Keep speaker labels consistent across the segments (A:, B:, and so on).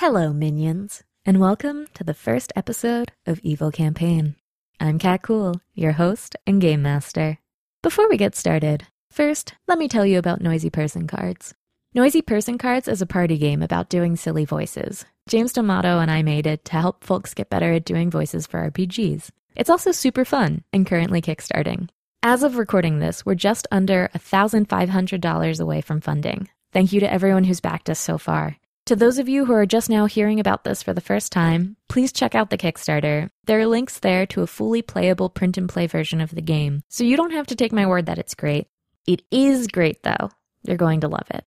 A: Hello, minions, and welcome to the first episode of Evil Campaign. I'm Kat Kuhl, your host and game master. Before we get started, first, let me tell you about Noisy Person Cards. Noisy Person Cards is a party game about doing silly voices. James D'Amato and I made it to help folks get better at doing voices for RPGs. It's also super fun and currently kickstarting. As of recording this, we're just under $1,500 away from funding. Thank you to everyone who's backed us so far. To those of you who are just now hearing about this for the first time, please check out the Kickstarter. There are links there to a fully playable print and play version of the game, so you don't have to take my word that it's great. It is great, though. You're going to love it.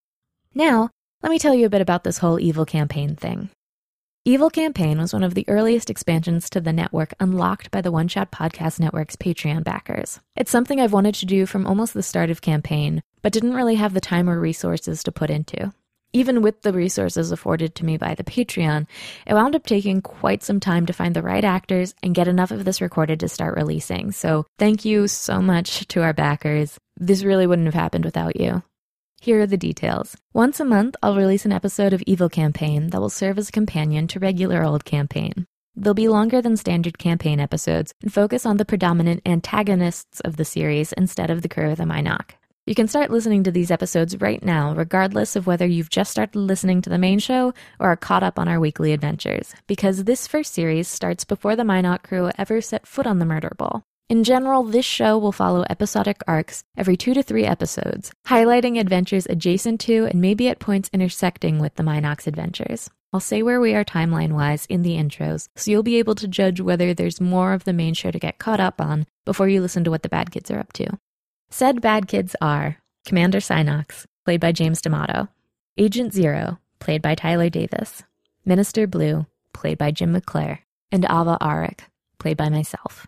A: Now, let me tell you a bit about this whole Evil Campaign thing. Evil Campaign was one of the earliest expansions to the network unlocked by the One Shot Podcast Network's Patreon backers. It's something I've wanted to do from almost the start of campaign, but didn't really have the time or resources to put into. Even with the resources afforded to me by the Patreon, it wound up taking quite some time to find the right actors and get enough of this recorded to start releasing. So, thank you so much to our backers. This really wouldn't have happened without you. Here are the details. Once a month, I'll release an episode of Evil Campaign that will serve as a companion to regular old campaign. They'll be longer than standard campaign episodes and focus on the predominant antagonists of the series instead of the crew of the Minoc. You can start listening to these episodes right now, regardless of whether you've just started listening to the main show or are caught up on our weekly adventures, because this first series starts before the Minoc crew ever set foot on the murder ball. In general, this show will follow episodic arcs every two to three episodes, highlighting adventures adjacent to and maybe at points intersecting with the Minoc's adventures. I'll say where we are timeline wise in the intros, so you'll be able to judge whether there's more of the main show to get caught up on before you listen to what the bad kids are up to. Said bad kids are Commander Synox, played by James D'Amato, Agent Zero, played by Tyler Davis, Minister Blue, played by Jim McClare, and Ava Arik, played by myself.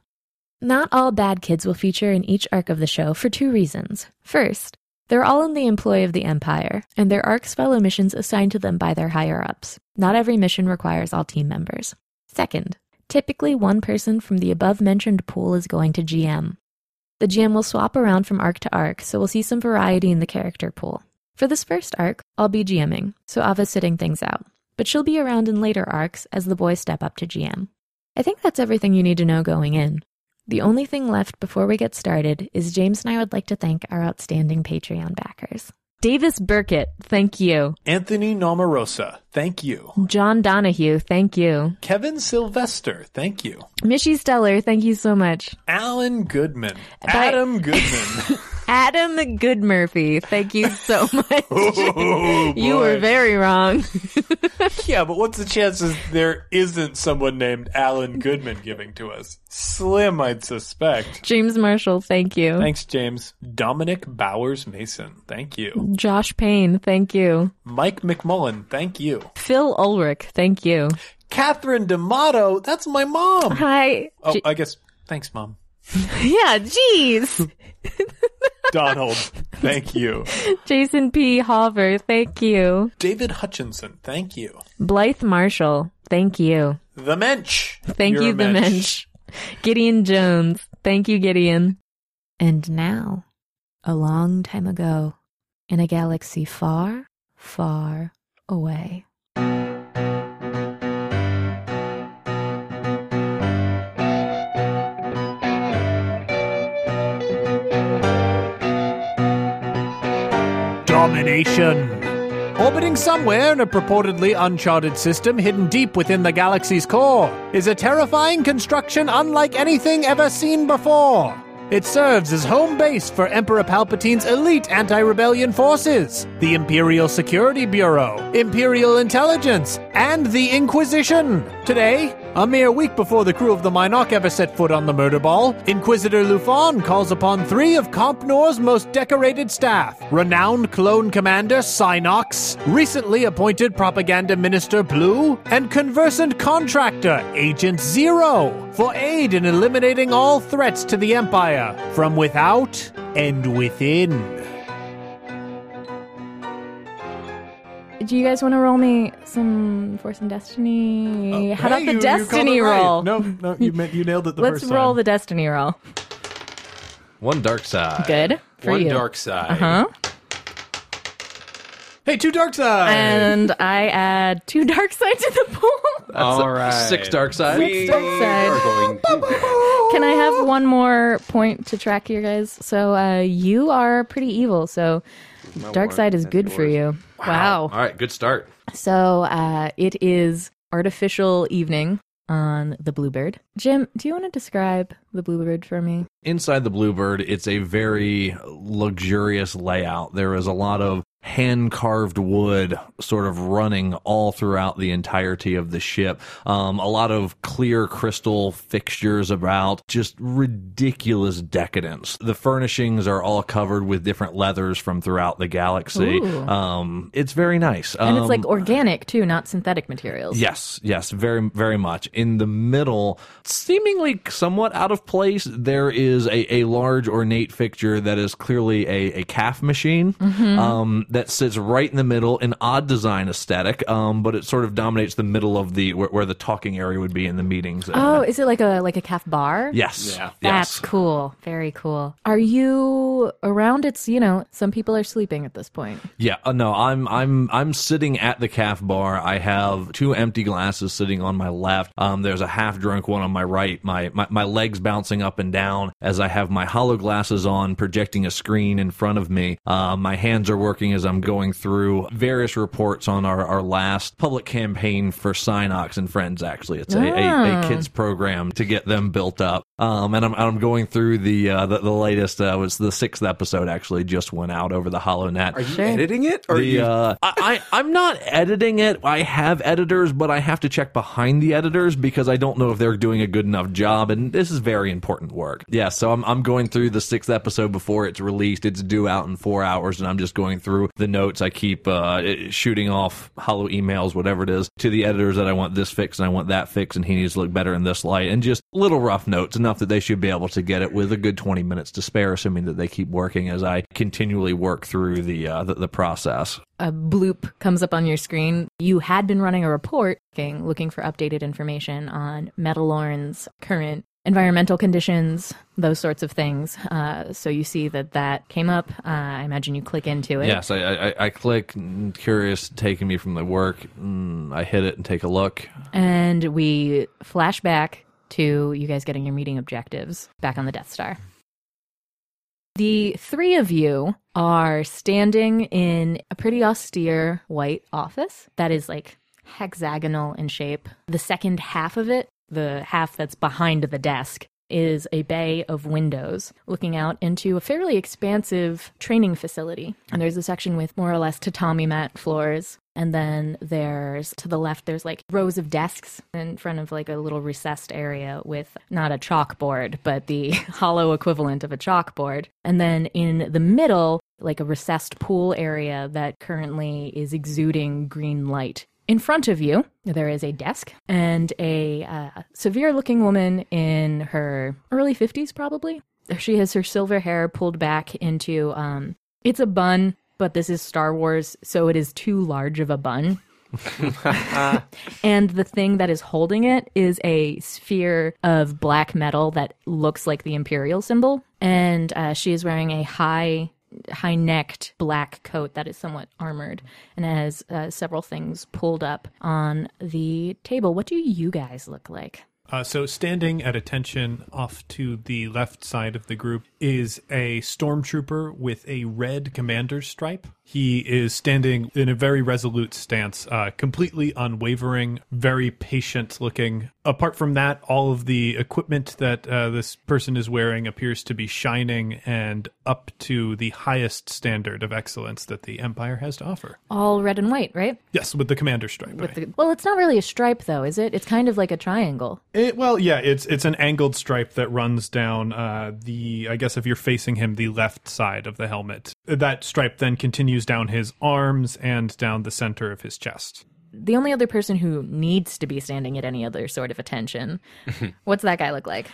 A: Not all bad kids will feature in each arc of the show for two reasons. First, they're all in the employ of the Empire, and their arcs follow missions assigned to them by their higher ups. Not every mission requires all team members. Second, typically one person from the above mentioned pool is going to GM, the GM will swap around from arc to arc, so we'll see some variety in the character pool. For this first arc, I'll be GMing, so Ava's sitting things out, but she'll be around in later arcs as the boys step up to GM. I think that's everything you need to know going in. The only thing left before we get started is James and I would like to thank our outstanding Patreon backers. Davis Burkett, thank you.
B: Anthony Nomarosa, thank you.
A: John Donahue, thank you.
B: Kevin Sylvester, thank you.
A: Mishy Stellar, thank you so much.
B: Alan Goodman. Adam Goodman.
A: Adam Goodmurphy, thank you so much.
B: Oh,
A: you were very wrong.
B: Yeah, but what's the chances there isn't someone named Alan Goodman giving to us? Slim, I'd suspect.
A: James Marshall, thank you.
B: Thanks, James. Dominic Bowers Mason, thank you.
A: Josh Payne, thank you.
B: Mike McMullen, thank you.
A: Phil Ulrich, thank you.
B: Catherine D'Amato, that's my mom.
A: Hi.
B: Oh,
A: J-
B: I guess, thanks, mom.
A: yeah, jeez.
B: Donald, thank you.
A: Jason P. Hover, thank you.
B: David Hutchinson, thank you.
A: Blythe Marshall, thank you.
B: The Mensch.
A: Thank
B: You're
A: you, the mensch. Gideon Jones, thank you, Gideon. And now, a long time ago, in a galaxy far, far away.
C: Domination. Orbiting somewhere in a purportedly uncharted system hidden deep within the galaxy's core is a terrifying construction unlike anything ever seen before. It serves as home base for Emperor Palpatine's elite anti rebellion forces, the Imperial Security Bureau, Imperial Intelligence, and the Inquisition. Today, a mere week before the crew of the Minoc ever set foot on the murder ball, Inquisitor Lufon calls upon three of COMPNOR's most decorated staff renowned clone commander Synox, recently appointed propaganda minister Blue, and conversant contractor Agent Zero for aid in eliminating all threats to the Empire from without and within.
A: Do you guys want to roll me some Force and Destiny? How about the
B: you- you called
A: Destiny
B: right.
A: roll?
B: No, no, you, ma- you nailed it the
A: Let's
B: first
A: roll the Destiny roll.
D: One dark side.
A: Good for
D: One
A: you.
D: dark side.
A: Uh huh.
E: Hey, two dark side.
B: And I add two dark side to the pool.
C: All right.
D: Six dark side.
B: Six dark side.
C: are going to-
B: Can I have one more point to track here, guys? So uh, you are pretty evil, so dark side is good for you. Wow.
D: All right, good start.
B: So uh, it is artificial evening on the Bluebird. Jim, do you want to describe the Bluebird for me?
D: Inside the Bluebird, it's a very luxurious layout. There is a lot of hand carved wood sort of running all throughout the entirety of the ship. Um, a lot of clear crystal fixtures about, just ridiculous decadence. The furnishings are all covered with different leathers from throughout the galaxy. Um, it's very nice.
B: And it's
D: Um,
B: like organic too, not synthetic materials.
D: Yes, yes, very, very much. In the middle, seemingly somewhat out of place, there is a, a large ornate fixture that is clearly a, a caf machine um, that sits right in the middle, an odd design aesthetic, um, but it sort of dominates the middle of the where, where the talking area would be in the meetings.
B: Oh, is it like a like a caf bar?
D: yes,
C: Yeah.
B: That's
D: yes.
B: cool. Very cool. Are you around? It's you know some people are sleeping at this point.
D: Yeah, uh, no, I'm I'm I'm sitting at the caf bar. I have two empty glasses sitting on my left. Um, there's a half drunk one on my right. My, my my legs bouncing up and down as I have my holo glasses on, projecting a screen in front of me. Uh, my hands are working as I'm going through various reports on our, our last public campaign for Synox and Friends. Actually, it's a, a,
B: Ah.
D: a kids program to get them built up. Um, and I'm I'm going through the uh, the, the latest uh, was the sixth episode actually just went out over the HoloNet.
C: Are you
B: Sure.
C: editing it? Or
D: The,
C: you,
D: uh, I, I, I'm not editing it. I have editors, but I have to check behind the editors because I don't know if they're doing a good enough job. And this is very important work. Yeah, so I'm, I'm going through the sixth episode before it's released. It's due out in four hours, and I'm just going through the notes. I keep uh, shooting off holo emails, whatever it is, to the editors that I want this fix and I want that fix, and he needs to look better in this light, and just little rough notes, enough that they should be able to get it with a good 20 minutes to spare, assuming that they keep working as I continually work through the uh, the, the process.
B: a bloop comes up on your screen. You had been running a report looking, looking for updated information on Metalorn's current environmental conditions, those sorts of things. Uh, so you see that that came up. Uh, I imagine you click into it.
D: Yes, I, I, I click, curious, taking me from the work. Mm, I hit it and take a look.
B: And we flash back to you guys getting your meeting objectives back on the Death Star. The three of you are standing in a pretty austere white office that is like hexagonal in shape. The second half of it, the half that's behind the desk, is a bay of windows looking out into a fairly expansive training facility. And there's a section with more or less tatami mat floors. And then there's to the left, there's like rows of desks in front of like a little recessed area with not a chalkboard, but the holo equivalent of a chalkboard. And then in the middle, like a recessed pool area that currently is exuding green light. In front of you, there is a desk and a uh, severe looking woman in her early 50s, probably. She has her silver hair pulled back into, um, it's a bun, but this is Star Wars, so it is too large of a bun. and the thing that is holding it is a sphere of black metal that looks like the Imperial symbol. And uh, she is wearing a high high necked black coat that is somewhat armored and has uh, several things pulled up on the table. What do you guys look like?
E: Uh, so, standing at attention off to the left side of the group is a stormtrooper with a red commander's stripe. He is standing in a very resolute stance, uh, completely unwavering, very patient looking. Apart from that, all of the equipment that uh, this person is wearing appears to be shining and up to the highest standard of excellence that the Empire has to offer.
B: All red and white, right?
E: Yes, with the commander's stripe.
B: With the, well, it's not really a stripe though, is it? It's kind of like a triangle.
E: It, well, yeah, it's it's an angled stripe that runs down uh, the. I guess if you're facing him, the left side of the helmet. That stripe then continues down his arms and down the center of his chest.
B: The only other person who needs to be standing at any other sort of attention. What's that guy look like?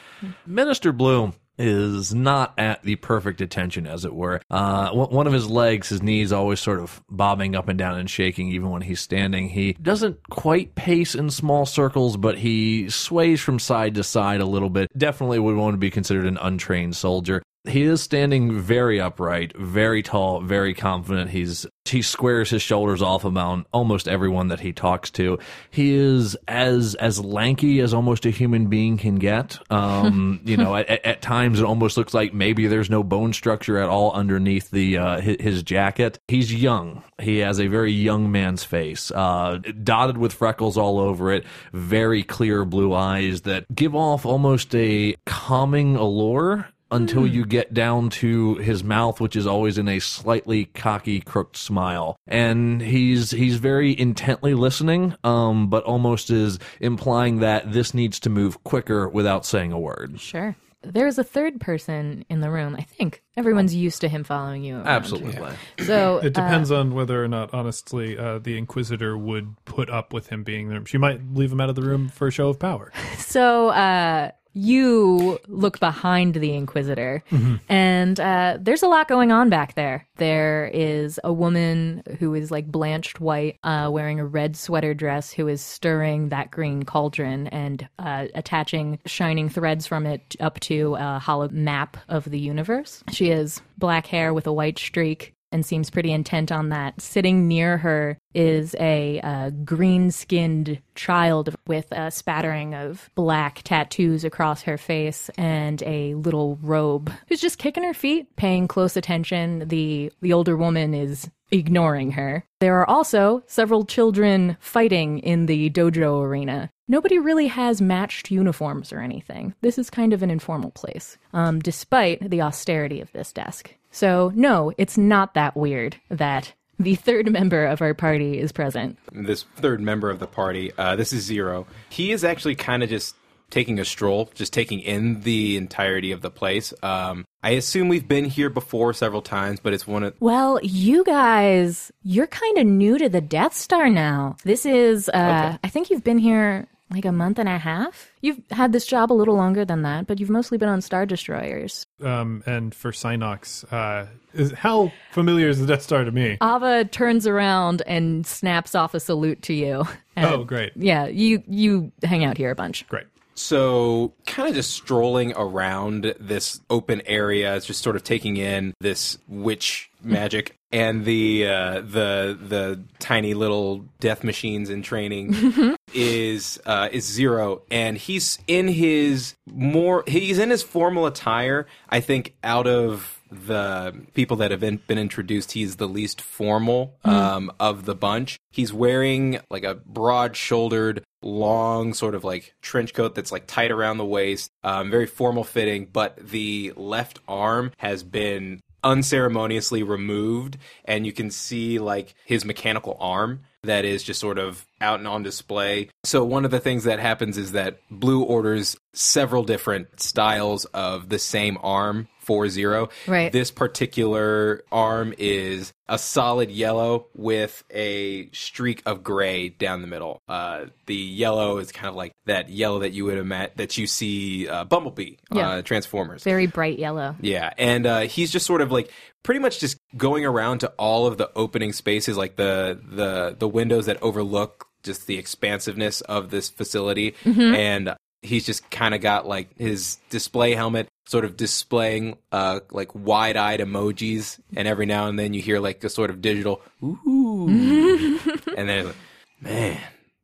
D: Minister Bloom is not at the perfect attention, as it were. Uh, one of his legs, his knees, always sort of bobbing up and down and shaking, even when he's standing. He doesn't quite pace in small circles, but he sways from side to side a little bit. Definitely would want to be considered an untrained soldier. He is standing very upright, very tall, very confident. He's he squares his shoulders off about almost everyone that he talks to. He is as as lanky as almost a human being can get. Um, you know, at, at times it almost looks like maybe there's no bone structure at all underneath the uh, his, his jacket. He's young. He has a very young man's face, uh, dotted with freckles all over it. Very clear blue eyes that give off almost a calming allure until
B: Hmm.
D: you get down to his mouth, which is always in a slightly cocky, crooked smile. And he's he's very intently listening, um, but almost is implying that this needs to move quicker without saying a word.
B: Sure. There's a third person in the room. I think everyone's used to him following you. Around.
D: Absolutely.
B: So
C: It depends on whether or not, honestly, uh, the Inquisitor would put up with him being there. She might leave him out of the room for a show of power.
B: So uh, you look behind the Inquisitor, and uh, there's a lot going on back there. There is a woman who is like blanched white, uh, wearing a red sweater dress, who is stirring that green cauldron and uh, attaching shining threads from it up to a holo map of the universe. She has black hair with a white streak and seems pretty intent on that. Sitting near her is a uh, green skinned child with a spattering of black tattoos across her face and a little robe who's just kicking her feet, paying close attention. The, the older woman is ignoring her. There are also several children fighting in the dojo arena. Nobody really has matched uniforms or anything. This is kind of an informal place, um, despite the austerity of this desk. So, no, it's not that weird that the third member of our party is present.
F: this third member of the party. Uh, this is Zero. He is actually kind of just taking a stroll, just taking in the entirety of the place. Um, I assume we've been here before several times, but it's one of
B: Well, you guys, you're kind of new to the Death Star now. This is, uh, I think you've been here like a month and a half. You've had this job a little longer than that, but you've mostly been on Star Destroyers.
C: Um, and for Synox, uh, is, how familiar is the Death Star to me?
B: Ava turns around and snaps off a salute to you. And,
C: Oh, great.
B: Yeah, you you hang out here a bunch.
C: Great.
F: So, kind of just strolling around this open area, just sort of taking in this witch magic and the uh, the the tiny little death machines in training is uh, is zero, and he's in his more he's in his formal attire. I think out of the people that have been, been introduced, he's the least formal um, of the bunch. He's wearing like a broad shouldered, long sort of like trench coat that's like tight around the waist, um, very formal fitting, but the left arm has been unceremoniously removed, and you can see like his mechanical arm that is just sort of out and on display. So one of the things that happens is that Blue orders several different styles of the same arm for Zero.
B: Right.
F: This particular arm is a solid yellow with a streak of gray down the middle. Uh, the yellow is kind of like that yellow that you would imagine that you see uh, Bumblebee,
B: Yeah.
F: uh, Transformers.
B: Very bright yellow.
F: Yeah, and uh, he's just sort of like pretty much just going around to all of the opening spaces, like the the the windows that overlook just the expansiveness of this facility, and he's just kind of got like his display helmet sort of displaying uh like wide-eyed emojis. And every now and then you hear like a sort of digital ooh. And then like, man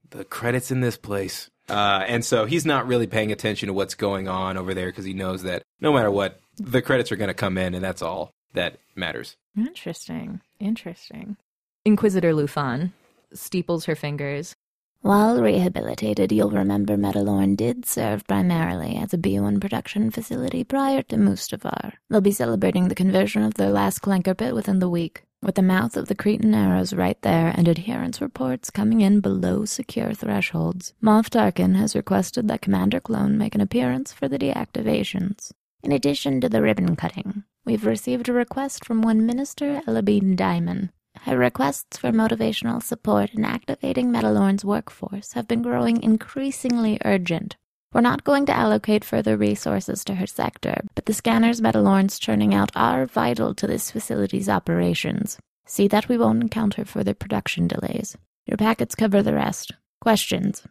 F: the credits in this place. Uh and so he's not really paying attention to what's going on over there because he knows that no matter what the credits are going to come in and that's all that matters.
B: Interesting. Interesting. Inquisitor Lufan steeples her fingers.
G: While rehabilitated, you'll remember Metalorn did serve primarily as a B1 production facility prior to Mustafar. They'll be celebrating the conversion of their last clanker pit within the week, with the mouth of the Cretan arrows right there and adherence reports coming in below secure thresholds. Moff Tarkin has requested that Commander Clone make an appearance for the deactivations. In addition to the ribbon cutting, we've received a request from one Minister Elabine Diamond. Her requests for motivational support in activating Metalorn's workforce have been growing increasingly urgent. We're not going to allocate further resources to her sector, but the scanners Metalorn's churning out are vital to this facility's operations. See that we won't encounter further production delays. Your packets cover the rest. Questions?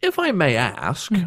D: If I may ask, hmm.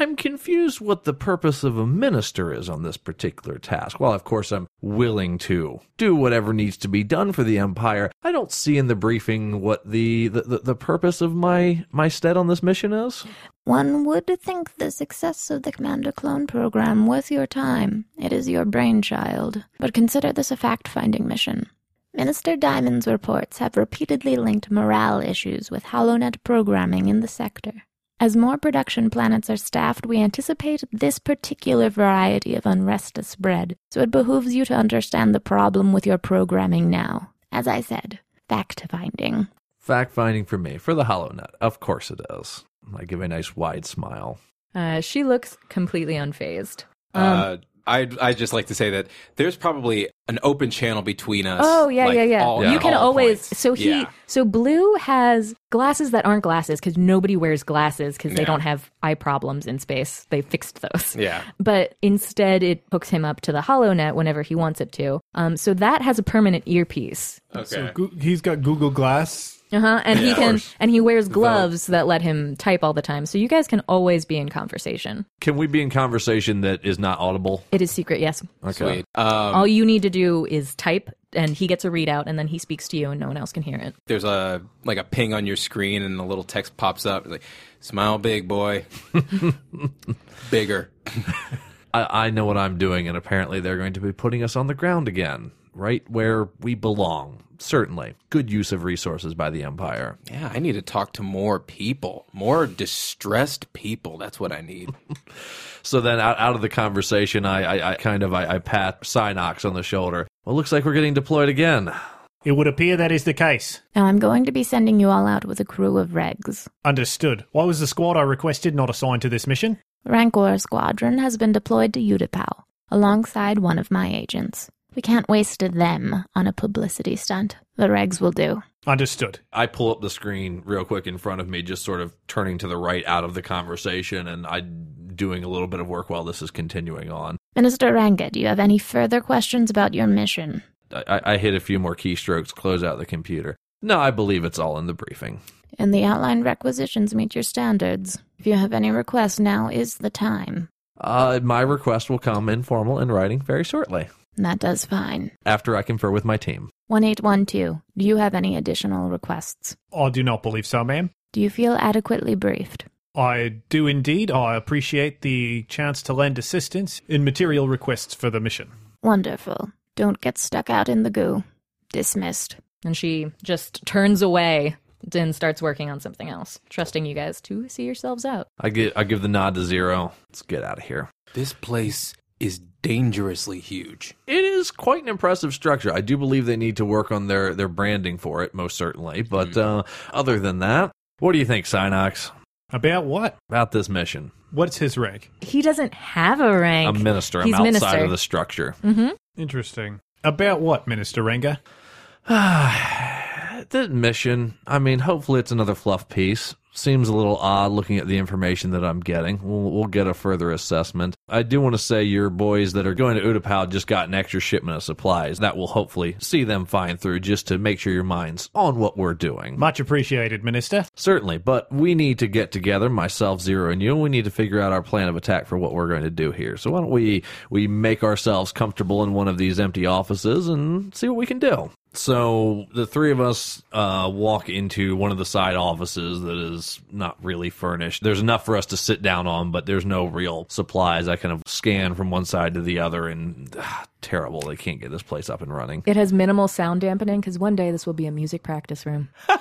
D: I'm confused what the purpose of a minister is on this particular task. While, of course, I'm willing to do whatever needs to be done for the Empire, I don't see in the briefing what the, the, the, purpose of my, my stead on this mission is.
G: One would think the success of the Commander Clone program worth your time. It is your brainchild. But consider this a fact finding mission. Minister Diamond's reports have repeatedly linked morale issues with HoloNet programming in the sector. As more production planets are staffed, we anticipate this particular variety of unrest to spread, so it behooves you to understand the problem with your programming now. As I said, fact finding.
D: Fact finding for me, for the HoloNet. Of course it is. I give a nice wide smile.
B: Uh, she looks completely unfazed. Um,
F: uh, I'd, I'd just like to say that there's probably an open channel between us.
B: Oh yeah,
F: like,
B: yeah, yeah.
F: all-
B: You can always.
F: points.
B: So he.
F: Yeah.
B: So Blue has glasses that aren't glasses because nobody wears glasses because they
F: Yeah.
B: don't have eye problems in space. They fixed those.
F: Yeah.
B: But instead, it hooks him up to the HoloNet whenever he wants it to. Um. So that has a permanent earpiece.
F: Okay.
C: So Goo- he's got Google Glass.
B: Uh huh. And he
F: Yeah, of
B: can. And he wears gloves that let him type all the time. So you guys can always be in conversation.
D: Can we be in conversation that is not audible?
B: It is secret. Yes.
D: Okay.
F: Sweet. Um,
B: all you need to do is type, and he gets a readout, and then he speaks to you, and no one else can hear it.
F: there's a like a ping on your screen, and a little text pops up like, "Smile big, boy. Bigger."
D: I, I know what I'm doing, and apparently they're going to be putting us on the ground again, right where we belong. Certainly. Good use of resources by the Empire.
F: Yeah, I need to talk to more people, more distressed people. That's what I need.
D: So then out, out of the conversation, I, I, I kind of I, I pat Synox on the shoulder. Well, looks like we're getting deployed again.
E: It would appear that is the case.
G: Now I'm going to be sending you all out with a crew of regs.
E: Understood. Why was the squad I requested not assigned to this mission?
G: Rancor Squadron has been deployed to Utapau, alongside one of my agents. We can't waste them on a publicity stunt. The regs will do.
E: Understood.
D: I pull up the screen real quick in front of me, just sort of turning to the right out of the conversation, and I doing a little bit of work while this is continuing on.
G: Minister Ranga, do you have any further questions about your mission?
D: I, I- I hit a few more keystrokes, close out the computer. No, I believe it's all in the briefing.
G: And the outlined requisitions meet your standards. If you have any requests, now is the time.
D: Uh, my request will come in formal in writing very shortly,
G: That does fine.
D: after I confer with my team.
G: 1812, do you have any additional requests?
E: I do not believe so, ma'am.
G: Do you feel adequately briefed?
E: I do indeed. I appreciate the chance to lend assistance in material requests for the mission.
G: Wonderful. Don't get stuck out in the goo. Dismissed.
B: And she just turns away and starts working on something else, trusting you guys to see yourselves out.
D: I get I give the nod to zero. Let's get out of here.
F: this place is dangerously huge.
D: It is quite an impressive structure. I do believe they need to work on their their branding for it, most certainly. But uh, other than that, what do you think, Synox,
E: About what?
D: about this mission?
E: What's his rank?
B: He doesn't have a rank.
D: I'm minister. I'm
B: He's
D: outside
B: minister.
D: of the structure.
E: Interesting. About what, Minister Renga?
D: the mission, I mean, hopefully it's another fluff piece. Seems a little odd looking at the information that I'm getting. We'll, we'll get a further assessment. I do want to say your boys that are going to Utapau just got an extra shipment of supplies. That will hopefully see them fine through just to make sure your mind's on what we're doing.
E: Much appreciated, Minister.
D: Certainly, but we need to get together, myself, Zero, and you. and We need to figure out our plan of attack for what we're going to do here. So why don't we we make ourselves comfortable in one of these empty offices and see what we can do? So the three of us uh, walk into one of the side offices that is not really furnished. There's enough for us to sit down on, but there's no real supplies. I kind of scan from one side to the other, and ah, terrible. They can't get this place up and running.
B: It has minimal sound dampening because one day this will be a music practice room.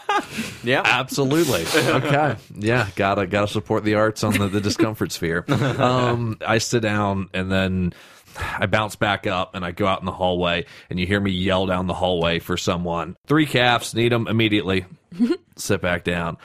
F: Yeah.
D: Absolutely. Okay. Yeah. Gotta gotta support the arts on the, the discomfort sphere. Um, I sit down and then I bounce back up and I go out in the hallway and you hear me yell down the hallway for someone. Three calves, need them immediately. sit back down.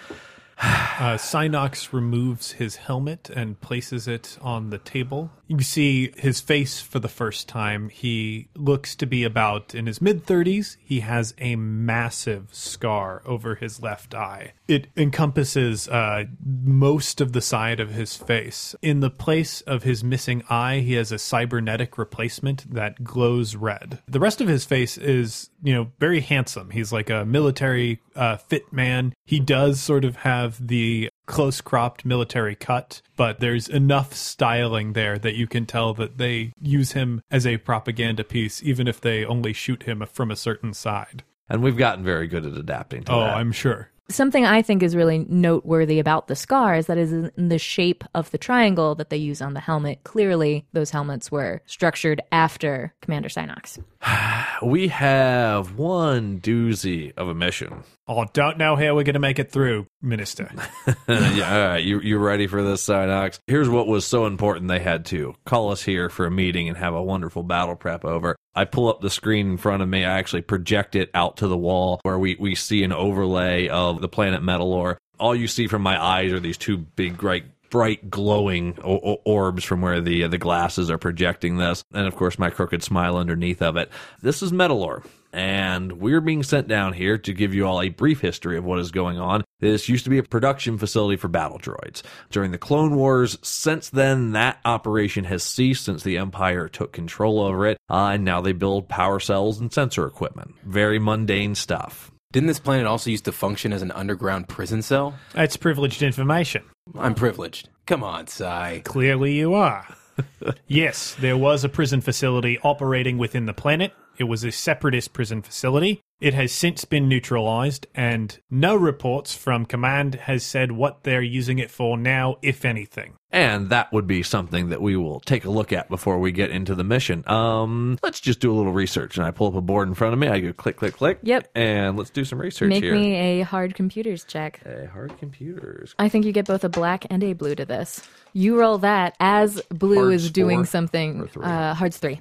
C: Uh, Synox removes his helmet and places it on the table. You see his face for the first time. He looks to be about in his mid 30s. He has a massive scar over his left eye. It encompasses uh, most of the side of his face. In the place of his missing eye, he has a cybernetic replacement that glows red. The rest of his face is, you know, very handsome. He's like a military uh, fit man. He does sort of have the close cropped military cut, but there's enough styling there that you can tell that they use him as a propaganda piece, even if they only shoot him from a certain side.
D: And we've gotten very good at adapting to
C: Oh,
D: that.
C: I'm sure.
B: Something I think is really noteworthy about the scar scars that is in the shape of the triangle that they use on the helmet. Clearly, those helmets were structured after Commander Synox.
D: we have one doozy of a mission.
C: Oh, don't know how we're going to make it through, Minister.
D: yeah, all right, you you ready for this, Synox? Here's what was so important they had to call us here for a meeting and have a wonderful battle prep over. I pull up the screen in front of me. I actually project it out to the wall where we, we see an overlay of the planet Metalorn. All you see from my eyes are these two big, bright, bright glowing orbs from where the the glasses are projecting this, and of course my crooked smile underneath of it. This is Metalorn and we're being sent down here to give you all a brief history of what is going on. This used to be a production facility for battle droids. During the Clone Wars, since then, that operation has ceased since the Empire took control over it, uh, and now they build power cells and sensor equipment. Very mundane stuff.
F: Didn't this planet also used to function as an underground prison cell?
C: That's privileged information.
F: I'm privileged. Come on, Sai.
C: Clearly, you are. yes, there was a prison facility operating within the planet. It was a separatist prison facility. It has since been neutralized, and no reports from command has said what they're using it for now, if anything.
D: And that would be something that we will take a look at before we get into the mission. Um, let's just do a little research. And I pull up a board in front of me. I go click, click, click.
B: Yep.
D: And let's do some research
B: Make
D: here.
B: me a hard computers check.
D: A hard computers.
B: I think you get both a black and a blue to this. You roll that as blue
D: Hards
B: is doing something.
D: or three?
B: Uh, hards three.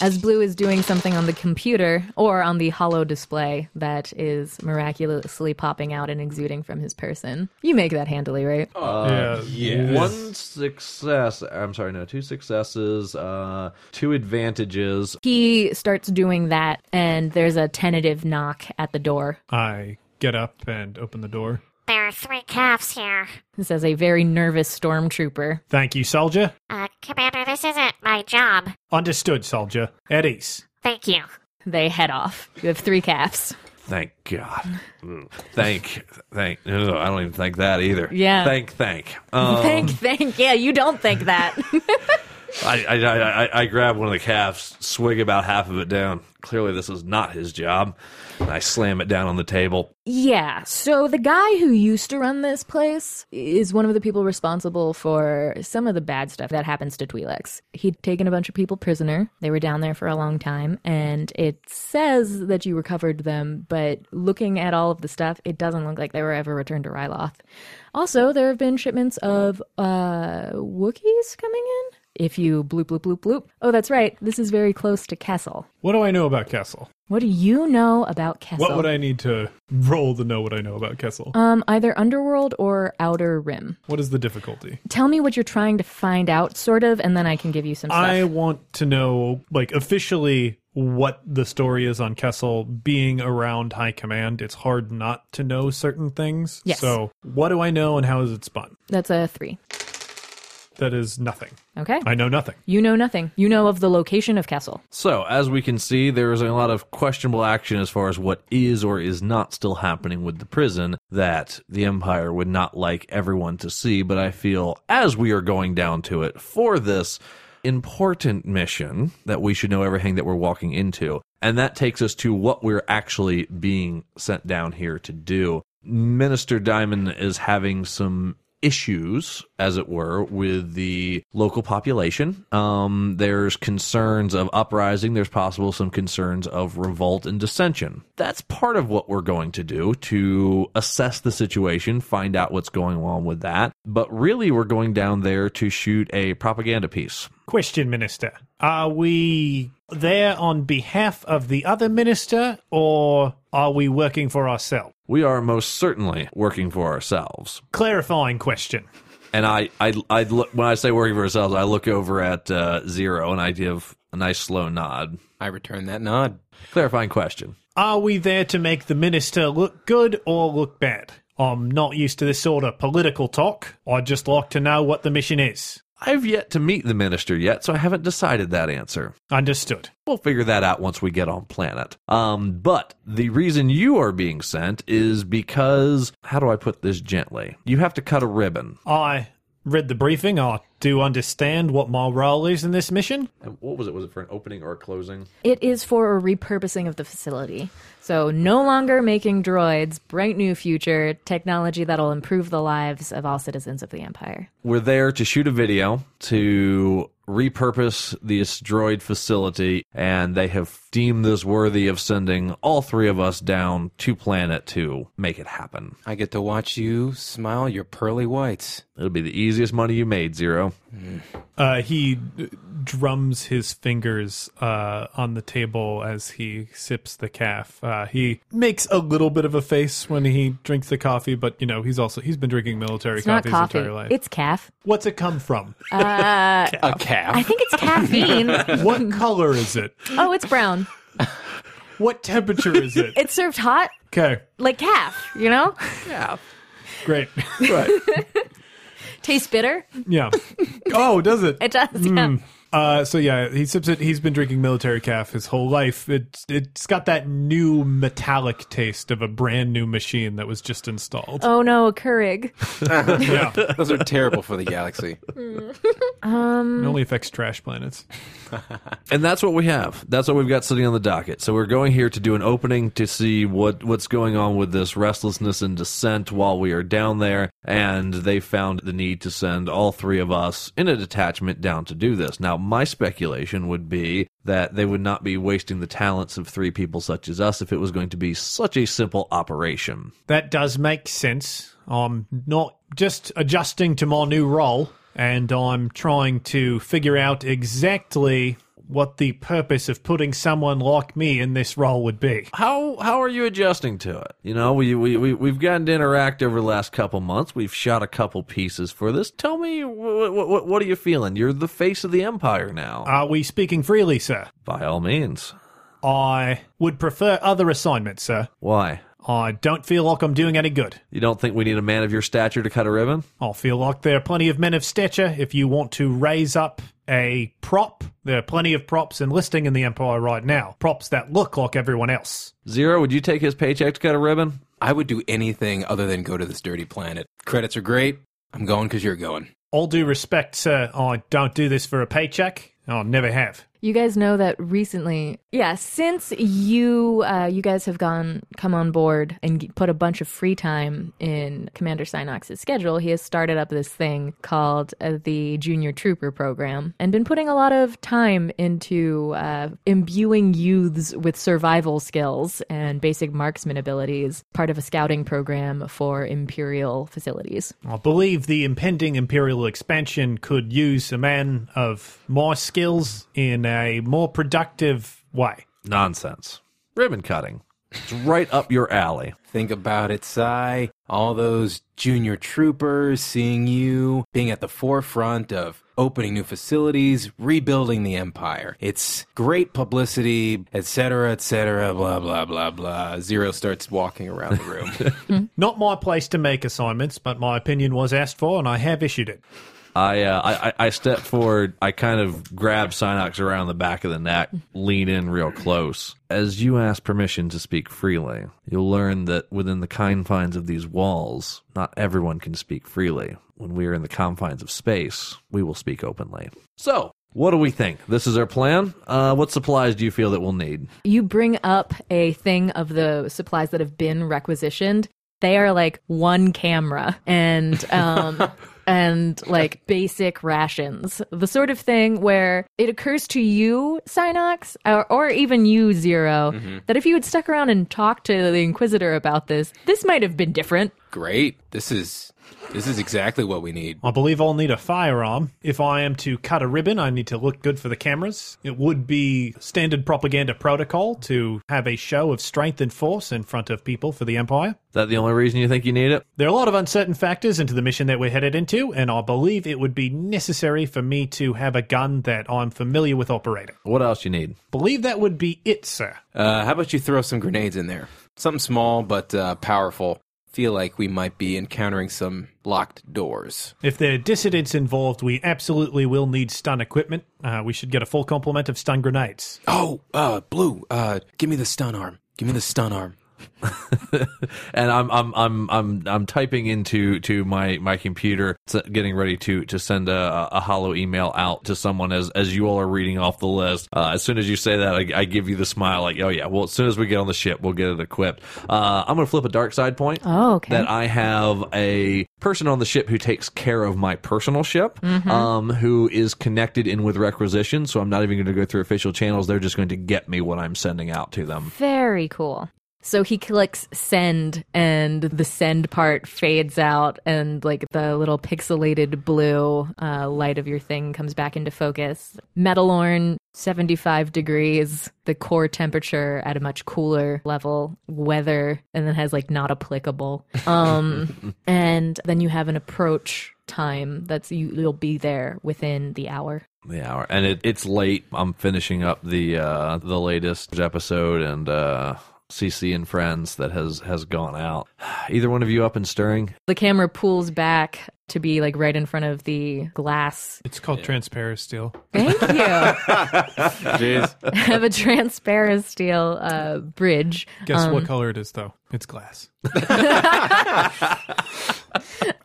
B: As blue is doing something on the computer or on the holo display that is miraculously popping out and exuding from his person. You make that handily, right?
C: yeah.
F: Yes.
D: One success. I'm sorry, no, two successes, uh, two advantages.
B: He starts doing that, and there's a tentative knock at the door.
C: I get up and open the door.
H: There are three calves here.
B: This is a very nervous stormtrooper.
C: Thank you, soldier.
H: Uh, Commander, this isn't my job.
C: Understood, soldier. At ease.
H: Thank you.
B: They head off. You have three calves.
D: Thank God. Mm. Thank, thank. ugh, I don't even think that either.
B: Yeah.
D: Thank, thank. Um,
B: Thank, thank. Yeah, you don't think that.
D: I, I, I, I, grab one of the calves, swig about half of it down. Clearly, this is not his job. And I slam it down on the table.
B: Yeah, so the guy who used to run this place is one of the people responsible for some of the bad stuff that happens to Twi'leks. He'd taken a bunch of people prisoner. They were down there for a long time, and it says that you recovered them, but looking at all of the stuff, it doesn't look like they were ever returned to Ryloth. Also, there have been shipments of uh Wookiees coming in. If you bloop bloop bloop bloop. Oh, that's right. This is very close to Kessel.
C: What do I know about Kessel?
B: What do you know about Kessel?
C: What would I need to roll to know what I know about Kessel?
B: Um, either Underworld or Outer Rim.
C: what is the difficulty?
B: Tell me what you're trying to find out, sort of, and then I can give you some stuff.
C: I want to know, like, officially what the story is on Kessel being around High Command. It's hard not to know certain things.
B: Yes.
C: So, what do I know and how is it spun?
B: That's a three.
C: That is nothing.
B: Okay.
C: I know nothing.
B: you know nothing. You know of the location of Kessel.
D: So, as we can see, there is a lot of questionable action as far as what is or is not still happening with the prison that the Empire would not like everyone to see. But I feel, as we are going down to it, for this important mission, that we should know everything that we're walking into. And that takes us to what we're actually being sent down here to do. Minister Diamond is having some issues, as it were, with the local population. Um, there's concerns of uprising. There's possible some concerns of revolt and dissension. That's part of what we're going to do to assess the situation, find out what's going on with that. But really, we're going down there to shoot a propaganda piece.
C: Question, Minister. Are we there on behalf of the other minister or are we working for ourselves?
D: We are most certainly working for ourselves.
C: Clarifying question.
D: And I, I, I look when I say working for ourselves, I look over at uh, Zero and I give a nice slow nod.
F: I return that nod.
D: Clarifying question.
C: Are we there to make the minister look good or look bad? I'm not used to this sort of political talk. I'd just like to know what the mission is.
D: I've yet to meet the minister yet, so I haven't decided that answer.
C: Understood.
D: We'll figure that out once we get on planet. Um, but the reason you are being sent is because, how do I put this gently? You have to cut a ribbon.
C: I read the briefing. I do understand what my role is in this mission.
D: And what was it? Was it for an opening or a closing?
B: It is for a repurposing of the facility. So, no longer making droids, bright new future, technology that'll improve the lives of all citizens of the Empire.
D: We're there to shoot a video to repurpose this droid facility, and they have deemed this worthy of sending all three of us down to planet to make it happen.
F: I get to watch you smile your pearly whites.
D: It'll be the easiest money you made, Zero.
C: Uh, he d- drums his fingers uh, on the table as he sips the calf. Uh, he makes a little bit of a face when he drinks the coffee, but you know he's also he's been drinking military
B: It's
C: coffee,
B: coffee,
C: his entire life.
B: it's calf.
C: What's it come from?
F: A calf.
B: I think it's caffeine.
C: what color is it?
B: oh, it's brown.
C: What temperature is it?
B: It's served hot
C: Okay,
B: like calf, you know? Yeah.
C: Great.
D: Right.
B: Tastes bitter.
C: yeah. Oh, does it?
B: It does, yeah. Hmm.
C: Uh, so yeah, he sips it. He's been drinking military caf his whole life. It's it's got that new metallic taste of a brand new machine that was just installed.
B: Oh no, a Keurig.
C: Yeah,
F: Those are terrible for the galaxy.
C: it only affects trash planets.
D: And that's what we have. That's what we've got sitting on the docket. So we're going here to do an opening to see what what's going on with this restlessness and dissent while we are down there. And they found the need to send all three of us in a detachment down to do this. Now, my speculation would be that they would not be wasting the talents of three people such as us if it was going to be such a simple operation.
C: That does make sense. I'm not just adjusting to my new role, and I'm trying to figure out exactly what the purpose of putting someone like me in this role would be.
D: How how are you adjusting to it? You know, we we, we we've gotten to interact over the last couple months. We've shot a couple pieces for this. Tell me, what what, what are you feeling? You're the face of the empire now.
C: Are we speaking freely, sir?
D: By all means.
C: I would prefer other assignments, sir.
D: Why?
C: I don't feel like I'm doing any good.
D: You don't think we need a man of your stature to cut a ribbon?
C: I feel like there are plenty of men of stature. If you want to raise up a prop, there are plenty of props enlisting in the Empire right now. Props that look like everyone else.
D: Zero, would you take his paycheck to cut a ribbon?
F: I would do anything other than go to this dirty planet. Credits are great. I'm going because you're going.
C: All due respect, sir, I don't do this for a paycheck. I never have.
B: You guys know that recently, yeah, since you uh, you guys have gone come on board and put a bunch of free time in Commander Synox's schedule, he has started up this thing called uh, the Junior Trooper Program and been putting a lot of time into uh, imbuing youths with survival skills and basic marksman abilities, part of a scouting program for Imperial facilities.
C: I believe the impending Imperial expansion could use a man of my skills in a more productive way.
D: Nonsense. Ribbon cutting. It's right up your alley.
F: Think about it, Sai. All those junior troopers seeing you being at the forefront of opening new facilities, rebuilding the empire. It's great publicity, etc., etc., blah, blah, blah, blah. Zero starts walking around the room.
C: Not my place to make assignments, but my opinion was asked for, and I have issued it.
D: I, uh, I I- step forward. I kind of grab Synox around the back of the neck, lean in real close. As you ask permission to speak freely, you'll learn that within the confines of these walls, not everyone can speak freely. When we are in the confines of space, we will speak openly. So, what do we think? This is our plan. Uh, what supplies do you feel that we'll need?
B: you bring up a thing of the supplies that have been requisitioned they are like one camera and um and like basic rations. The sort of thing where it occurs to you Synox or, or even you 0 mm-hmm. that if you had stuck around and talked to the inquisitor about this this might have been different.
F: Great. This is this is exactly what we need.
C: I believe I'll need a firearm. If I am to cut a ribbon, I need to look good for the cameras. It would be standard propaganda protocol to have a show of strength and force in front of people for the Empire.
D: Is that the only reason you think you need it?
C: There are a lot of uncertain factors into the mission that we're headed into, and I believe it would be necessary for me to have a gun that I'm familiar with operating.
D: What else you need?
C: Believe that would be it, sir.
F: Uh, how about you throw some grenades in there? Something small but uh, powerful. Feel like we might be encountering some locked doors.
C: If there are dissidents involved, we absolutely will need stun equipment. Uh, we should get a full complement of stun grenades.
F: Oh, uh, Blue, uh, give me the stun arm. Give me the stun arm.
D: and I'm I'm I'm I'm I'm typing into to my my computer, getting ready to to send a, a holo email out to someone as as you all are reading off the list. Uh, as soon as you say that, I, I give you the smile, like, oh yeah. Well, as soon as we get on the ship, we'll get it equipped. Uh, I'm gonna flip a dark side point.
B: Oh, okay.
D: That I have a person on the ship who takes care of my personal ship, um, who is connected in with requisition. So I'm not even going to go through official channels. They're just going to get me what I'm sending out to them.
B: Very cool. So he clicks send, and the send part fades out, and like the little pixelated blue uh, light of your thing comes back into focus. Metalorn, 75 degrees, the core temperature at a much cooler level, weather, and then has like not applicable. Um, and then you have an approach time that's you, you'll be there within the hour.
D: the hour and it, it's late i'm finishing up the uh the latest episode and uh cc and friends that has has gone out. Either one of you up and stirring?
B: The camera pulls back to be like right in front of the glass.
C: It's called transparent steel.
B: Thank you.
F: Jeez.
B: I have a transparent steel uh, bridge.
C: Guess what color it is, though? It's glass.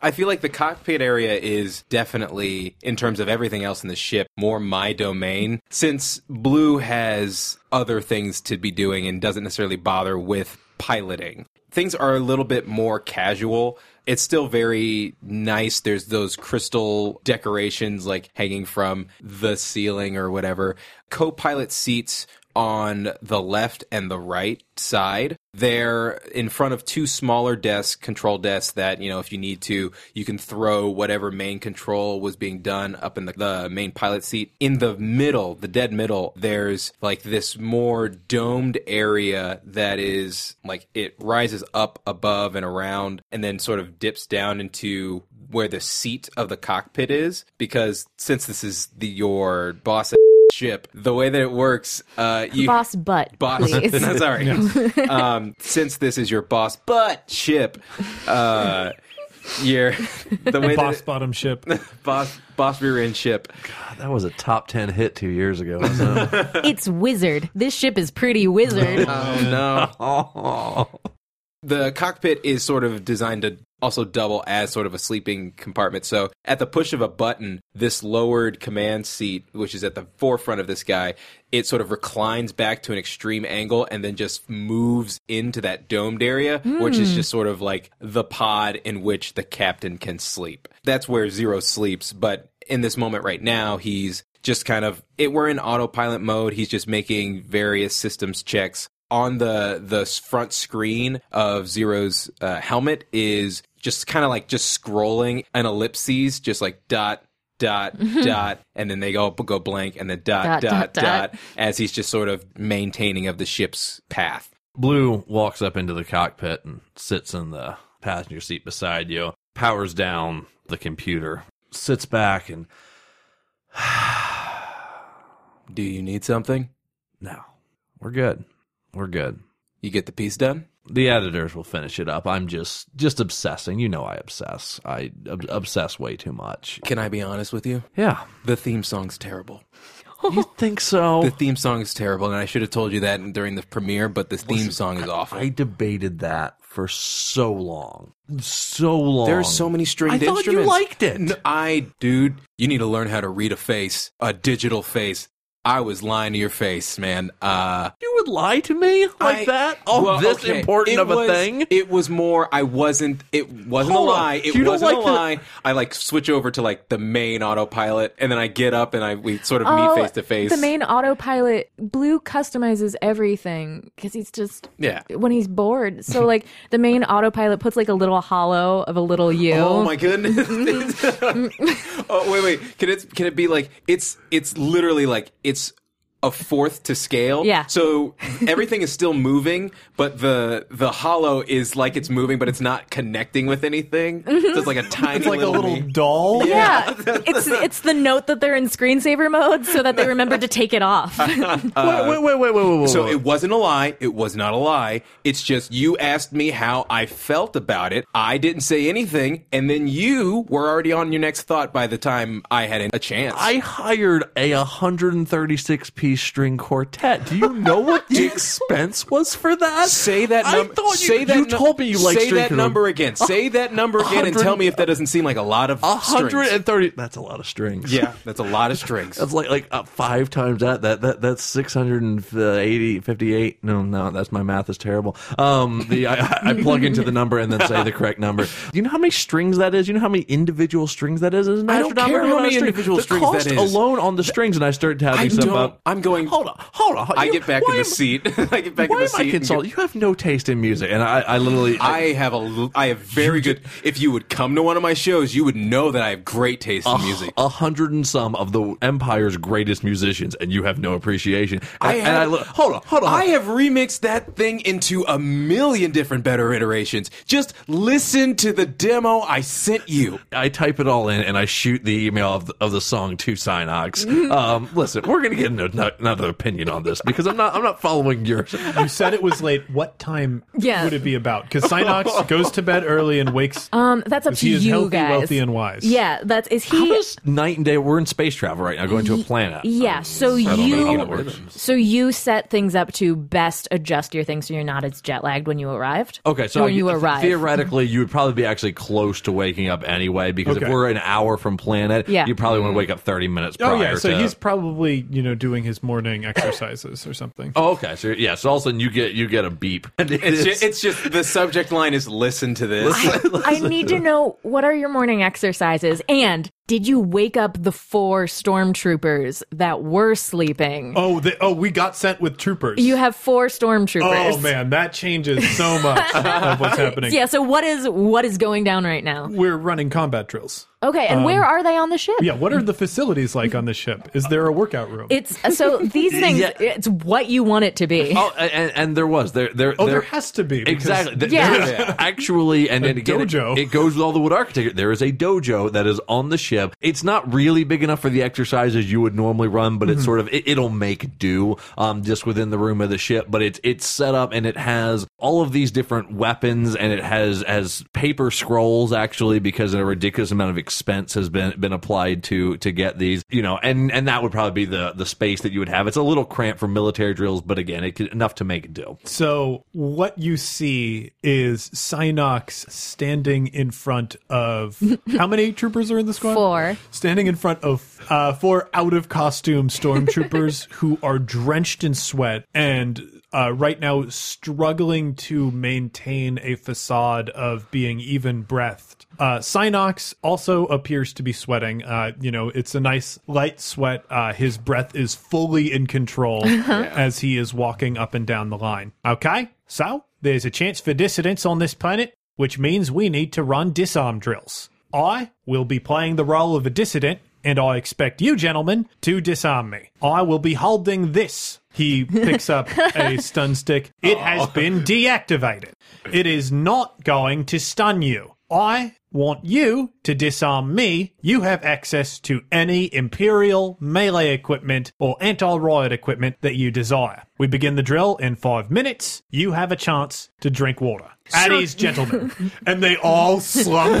F: I feel like the cockpit area is definitely, in terms of everything else in the ship, more my domain. Since Blue has other things to be doing and doesn't necessarily bother with piloting, things are a little bit more casual. It's still very nice. There's those crystal decorations like hanging from the ceiling or whatever. Co pilot seats on the left and the right side. They're in front of two smaller desks, control desks that, you know, if you need to, you can throw whatever main control was being done up in the, the main pilot seat. In the middle, the dead middle, there's like this more domed area that is like it rises up above and around and then sort of dips down into where the seat of the cockpit is because since this is the your boss ship the way that it works uh you
B: Boss butt,
F: boss
B: please.
F: no, sorry um since this is your boss butt ship uh you're the way
C: Boss
F: that
C: bottom ship.
F: it, boss boss rear end ship God,
D: that was a top 10 hit two years ago wasn't it?
B: it's wizard. This ship is pretty wizard.
F: oh no
D: oh.
F: The cockpit is sort of designed to also double as sort of a sleeping compartment. So at the push of a button, this lowered command seat, which is at the forefront of this guy, it sort of reclines back to an extreme angle and then just moves into that domed area, which is hmm. just sort of like the pod in which the captain can sleep. That's where Zero sleeps, but in this moment right now, he's just kind of it we're in autopilot mode. He's just making various systems checks on the the front screen of Zero's uh, helmet is just kind of like just scrolling an ellipses, just like dot dot dot, and then they go go blank, and then dot
B: Dot,
F: dot
B: dot,
F: dot,
B: dot.
F: as he's just sort of maintaining of the ship's path.
D: blue walks up into the cockpit and sits in the passenger seat beside you powers down the computer sits back and
F: Do you need something?
D: no we're good we're good
F: You get the piece done.
D: the editors will finish it up. I'm just just obsessing. You know I obsess. I ob- obsess way too much.
F: Can I be honest with you?
D: Yeah.
F: The theme song's terrible.
D: You think so?
F: The theme song is terrible, and I should have told you that during the premiere. But the theme song is awful.
D: I debated that for so long. So long.
F: There are so many stringed
D: I thought
F: instruments.
D: you liked it.
F: I, dude, you need to learn how to read a face, a digital face. I was lying to your face, man. Uh,
D: You would lie to me like
F: I-
D: that? Oh,
F: well,
D: this
F: okay,
D: important
F: it
D: of a
F: was-
D: thing?
F: It was more. I wasn't. It wasn't
D: Hold
F: a
D: on.
F: lie. It
D: You don't
F: wasn't
D: like
F: a
D: the-
F: lie. I like switch over to like the main autopilot, and then I get up and I we sort of
B: Oh,
F: meet face to face.
B: The main autopilot, Blue customizes everything because he's just
F: Yeah.
B: when he's bored. So like the main autopilot puts like a little holo of a little you.
F: Oh my goodness! oh wait, wait. Can it can it be like it's it's literally like it's it's a fourth to scale.
G: Yeah.
F: So everything is still moving, but the the holo is like it's moving, but it's not connecting with anything. So it's mm-hmm. like a tiny
I: It's like a little
F: me.
I: doll.
G: Yeah, it's it's the note that they're in screensaver mode so that they remember to take it off.
D: wait, uh, wait, wait, wait, wait, wait, wait.
F: So
D: wait.
F: it wasn't a lie. It was not a lie. It's just you asked me how I felt about it. I didn't say anything, and then you were already on your next thought by the time I had a chance.
D: I hired a 136 piece string quartet. Do you know what the expense was for that?
F: Say that
D: I
F: number.
D: thought you,
F: say that
D: you told me you like
F: Say that number again. Say that number again, and tell me if that doesn't seem like a lot of strings.
D: 130. That's a lot of strings.
F: Yeah, that's a lot of strings.
D: That's like like uh, five times that. That that that's 680 58. No, no, that's my math is terrible. Um, the I, I plug into the number and then say the correct number. Do you know how many strings that is? You know how many individual strings that is? An
F: I don't care how many individual
D: the
F: strings
D: cost
F: that is.
D: alone on the strings, and I started
F: I
D: having some up.
F: I'm going.
D: Hold on, hold on.
F: I
D: You-
F: get back in the
D: am-
F: seat. I get back
D: Why
F: in the
D: am I
F: seat. and
D: consulting? You have no taste in music, and I, I literally.
F: I have a. I have very good. If you would come to one of my shows, you would know that I have great taste in music.
D: a hundred and some of the empire's greatest musicians, and you have no appreciation. And
F: I
D: and
F: have,
D: I look, hold on, hold on.
F: I have remixed that thing into a million different better iterations. Just listen to the demo I sent you.
D: I type it all in and I shoot the email of the, of the song to Synox. Um, listen, we're gonna get ano- another opinion on this because I'm not I'm not following yours.
C: You said it was late. What time
G: Yeah.
C: would it be about? Because Synox goes to bed early and wakes.
G: Um, that's up
C: Because
G: to
C: he is
G: you
C: healthy,
G: guys.
C: wealthy, and wise.
G: Yeah, that's is he?
D: does night and day? We're in space travel right now, going to a planet.
G: Yeah, so
D: I don't know
G: you
D: how that works.
G: so you set things up to best adjust your things so you're not as jet lagged when you arrived.
D: Okay, so
G: when
D: I-
G: you arrive,
D: theoretically, you would probably be actually close to waking up anyway. Because
C: Okay.
D: if we're an hour from planet,
G: Yeah.
D: you probably want to wake up thirty minutes prior.
C: Oh yeah, so
D: to,
C: he's probably you know doing his morning exercises or something.
D: Oh, okay. So yeah, so all of a sudden you get you get a beep. And it
F: It's
D: is-
F: just, it's just the subject line is "Listen to this."
G: I need to know what are your morning exercises and did you wake up the four stormtroopers that were sleeping?
C: Oh, the, oh, we got sent with troopers.
G: You have four stormtroopers.
C: Oh man, that changes so much of what's happening.
G: Yeah, so what is what is going down right now?
C: We're running combat drills.
G: Okay, and where um, are they on the ship?
C: Yeah, what are the facilities like on the ship? Is there a workout room?
G: It's uh, so these things
D: Yeah.
G: it's what you want it to be.
D: Oh, and, and there was there there.
C: oh, there has to be because-
D: Exactly. Th-
G: Yeah.
D: actually, and,
C: A
D: and again, it-
C: dojo.
D: It, goes with all the wood architecture. There is a dojo that is on the ship. It's not really big enough for the exercises you would normally run, but it's sort of it, it'll make do um, just within the room of the ship. But it's it's set up and it has all of these different weapons and it has has paper scrolls actually because a ridiculous amount of expense has been been applied to to get these. You know, and and that would probably be the the space that you would have. It's a little cramped for military drills, but again, it could, enough to make it do.
C: So what you see is Synox standing in front of how many troopers are in the squad?
G: Four.
C: Standing in front of uh, four out of costume stormtroopers who are drenched in sweat and uh, right now struggling to maintain a facade of being even breathed. Uh, Synox also appears to be sweating. Uh, you know, it's a nice light sweat. Uh, his breath is fully in control as he is walking up and down the line. Okay, so there's a chance for dissidents on this planet, which means we need to run disarm drills. I will be playing the role of a dissident, and I expect you gentlemen to disarm me. I will be holding this. He picks up a stun stick. It has oh. been deactivated. It is not going to stun you. I want you to disarm me. You have access to any Imperial melee equipment or anti riot equipment that you desire. We begin the drill in five minutes. You have a chance to drink water. At ease, gentlemen. and they all slump.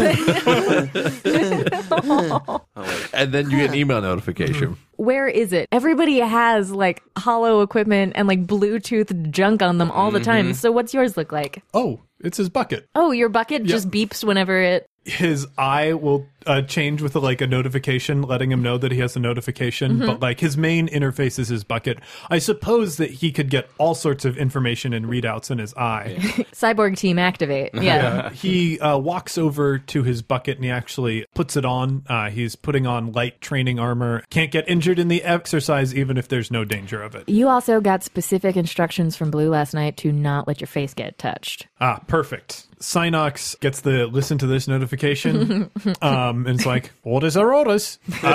D: and then you get an email notification.
G: Where is it? Everybody has like holo equipment and like Bluetooth junk on them all the time. Mm-hmm. So what's yours look like?
C: oh, it's his bucket.
G: Oh, your bucket just beeps whenever it
C: his eye will uh, change with like a notification letting him know that he has a notification but like his main interface is his bucket i suppose that he could get all sorts of information and readouts in his eye
G: cyborg team activate. Yeah.
C: Uh, he uh, walks over to his bucket and he actually puts it on uh, he's putting on light training armor can't get injured in the exercise even if there's no danger of it
G: You also got specific instructions from Blue last night to not let your face get touched.
C: Ah, perfect. Synox gets the listen to this notification. um, Um, and it's like, orders are orders.
D: and the,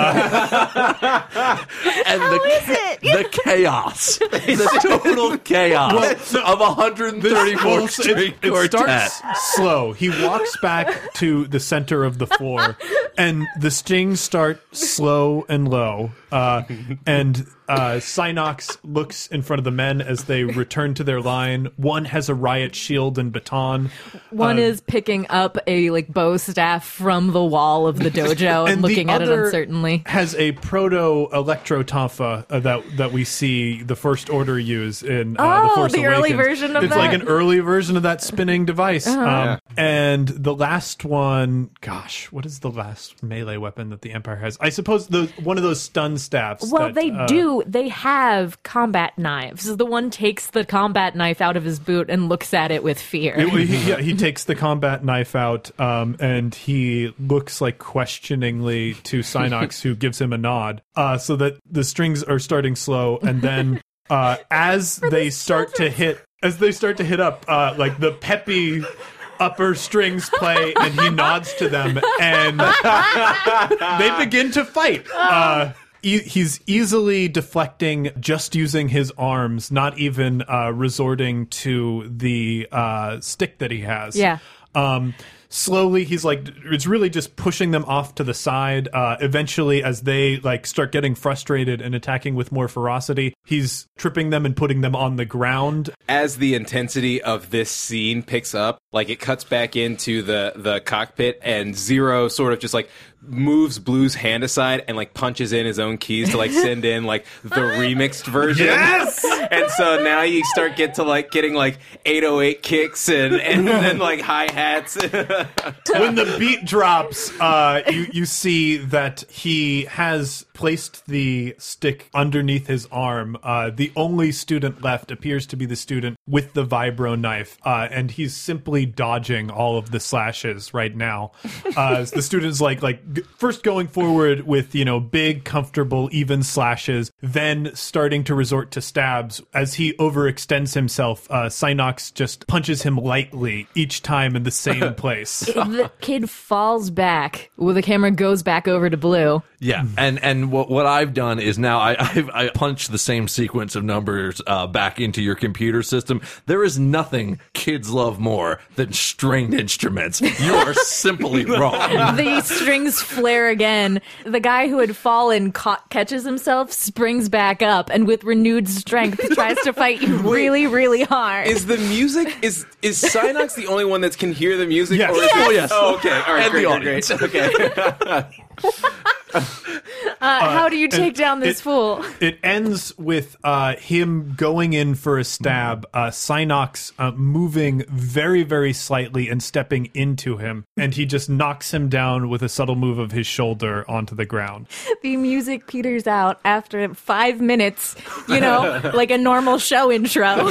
D: cha- the chaos, the total chaos of 134th
C: Well,
D: String
C: it, it starts slow. He walks back to the center of the floor, and the strings start slow and low. Uh, and uh, Synox looks in front of the men as they return to their line. One has a riot shield and baton.
B: One
C: Uh,
B: is picking up a like bow staff from the wall of the dojo and,
C: the
B: looking at it uncertainly.
C: Has a proto electro tonfa uh, that that we see the First Order use in uh,
B: Oh,
C: the Force
B: the early version of
C: it's
B: that? Uh-huh.
C: like an early version of that spinning device. Um, And the last one, gosh, what is the last melee weapon that the Empire has? I suppose the one of those stun staffs.
B: Well,
C: that,
B: they
C: uh,
B: do. They have combat knives. The one takes the combat knife out of his boot and looks at it with fear.
C: It- he, yeah, he takes the combat knife out, um, and he looks like questioningly to Synox, who gives him a nod. Uh, so that the strings are starting slow, and then uh, as they start to hit, as they start to hit up, uh, like the peppy upper strings play, and he nods to them, and they begin to fight. Uh, e- he's easily deflecting just using his arms, not even uh, resorting to the uh, stick that he has.
B: Yeah.
C: Um, slowly, he's like, it's really just pushing them off to the side. Uh, eventually, as they like start getting frustrated and attacking with more ferocity, he's tripping them and putting them on the ground.
F: as the intensity of this scene picks up, like it cuts back into the the cockpit, and Zero sort of just like moves Blue's hand aside and like punches in his own keys to like send in like the remixed version.
C: Yes!
F: and so now you start get to like getting like 808 kicks and and then like hi hats.
C: when the beat drops, uh, you you see that he has placed the stick underneath his arm. Uh, the only student left appears to be the student with the vibro knife, uh, and he's simply dodging all of the slashes right now. Uh, the student's like like g- first going forward with you know big, comfortable, even slashes, then starting to resort to stabs as he overextends himself. Uh, Synox just punches him lightly each time in the same place.
B: the kid falls back. Well, the camera goes back over to Blue.
D: Yeah, and and what what I've done is now I I've, I punched the same sequence of numbers uh, back into your computer system. There is nothing kids love more than stringed instruments. You are simply wrong.
B: the strings flare again. The guy who had fallen ca- catches himself, springs back up, and with renewed strength tries to fight you really, really hard.
F: is the music is is Synox the only one that can hear the music?
C: Yes.
F: Or is
D: Oh,
F: it-
D: yes.
F: Oh, okay. All right.
D: And
F: great,
D: the
F: great, great. Okay.
B: uh, how do you take down this
C: it-
B: fool?
C: It ends with uh, him going in for a stab, uh, Synox uh, moving very, very slightly and stepping into him, and he just knocks him down with a subtle move of his shoulder onto the ground.
B: The music peters out after five minutes, you know, like a normal show intro.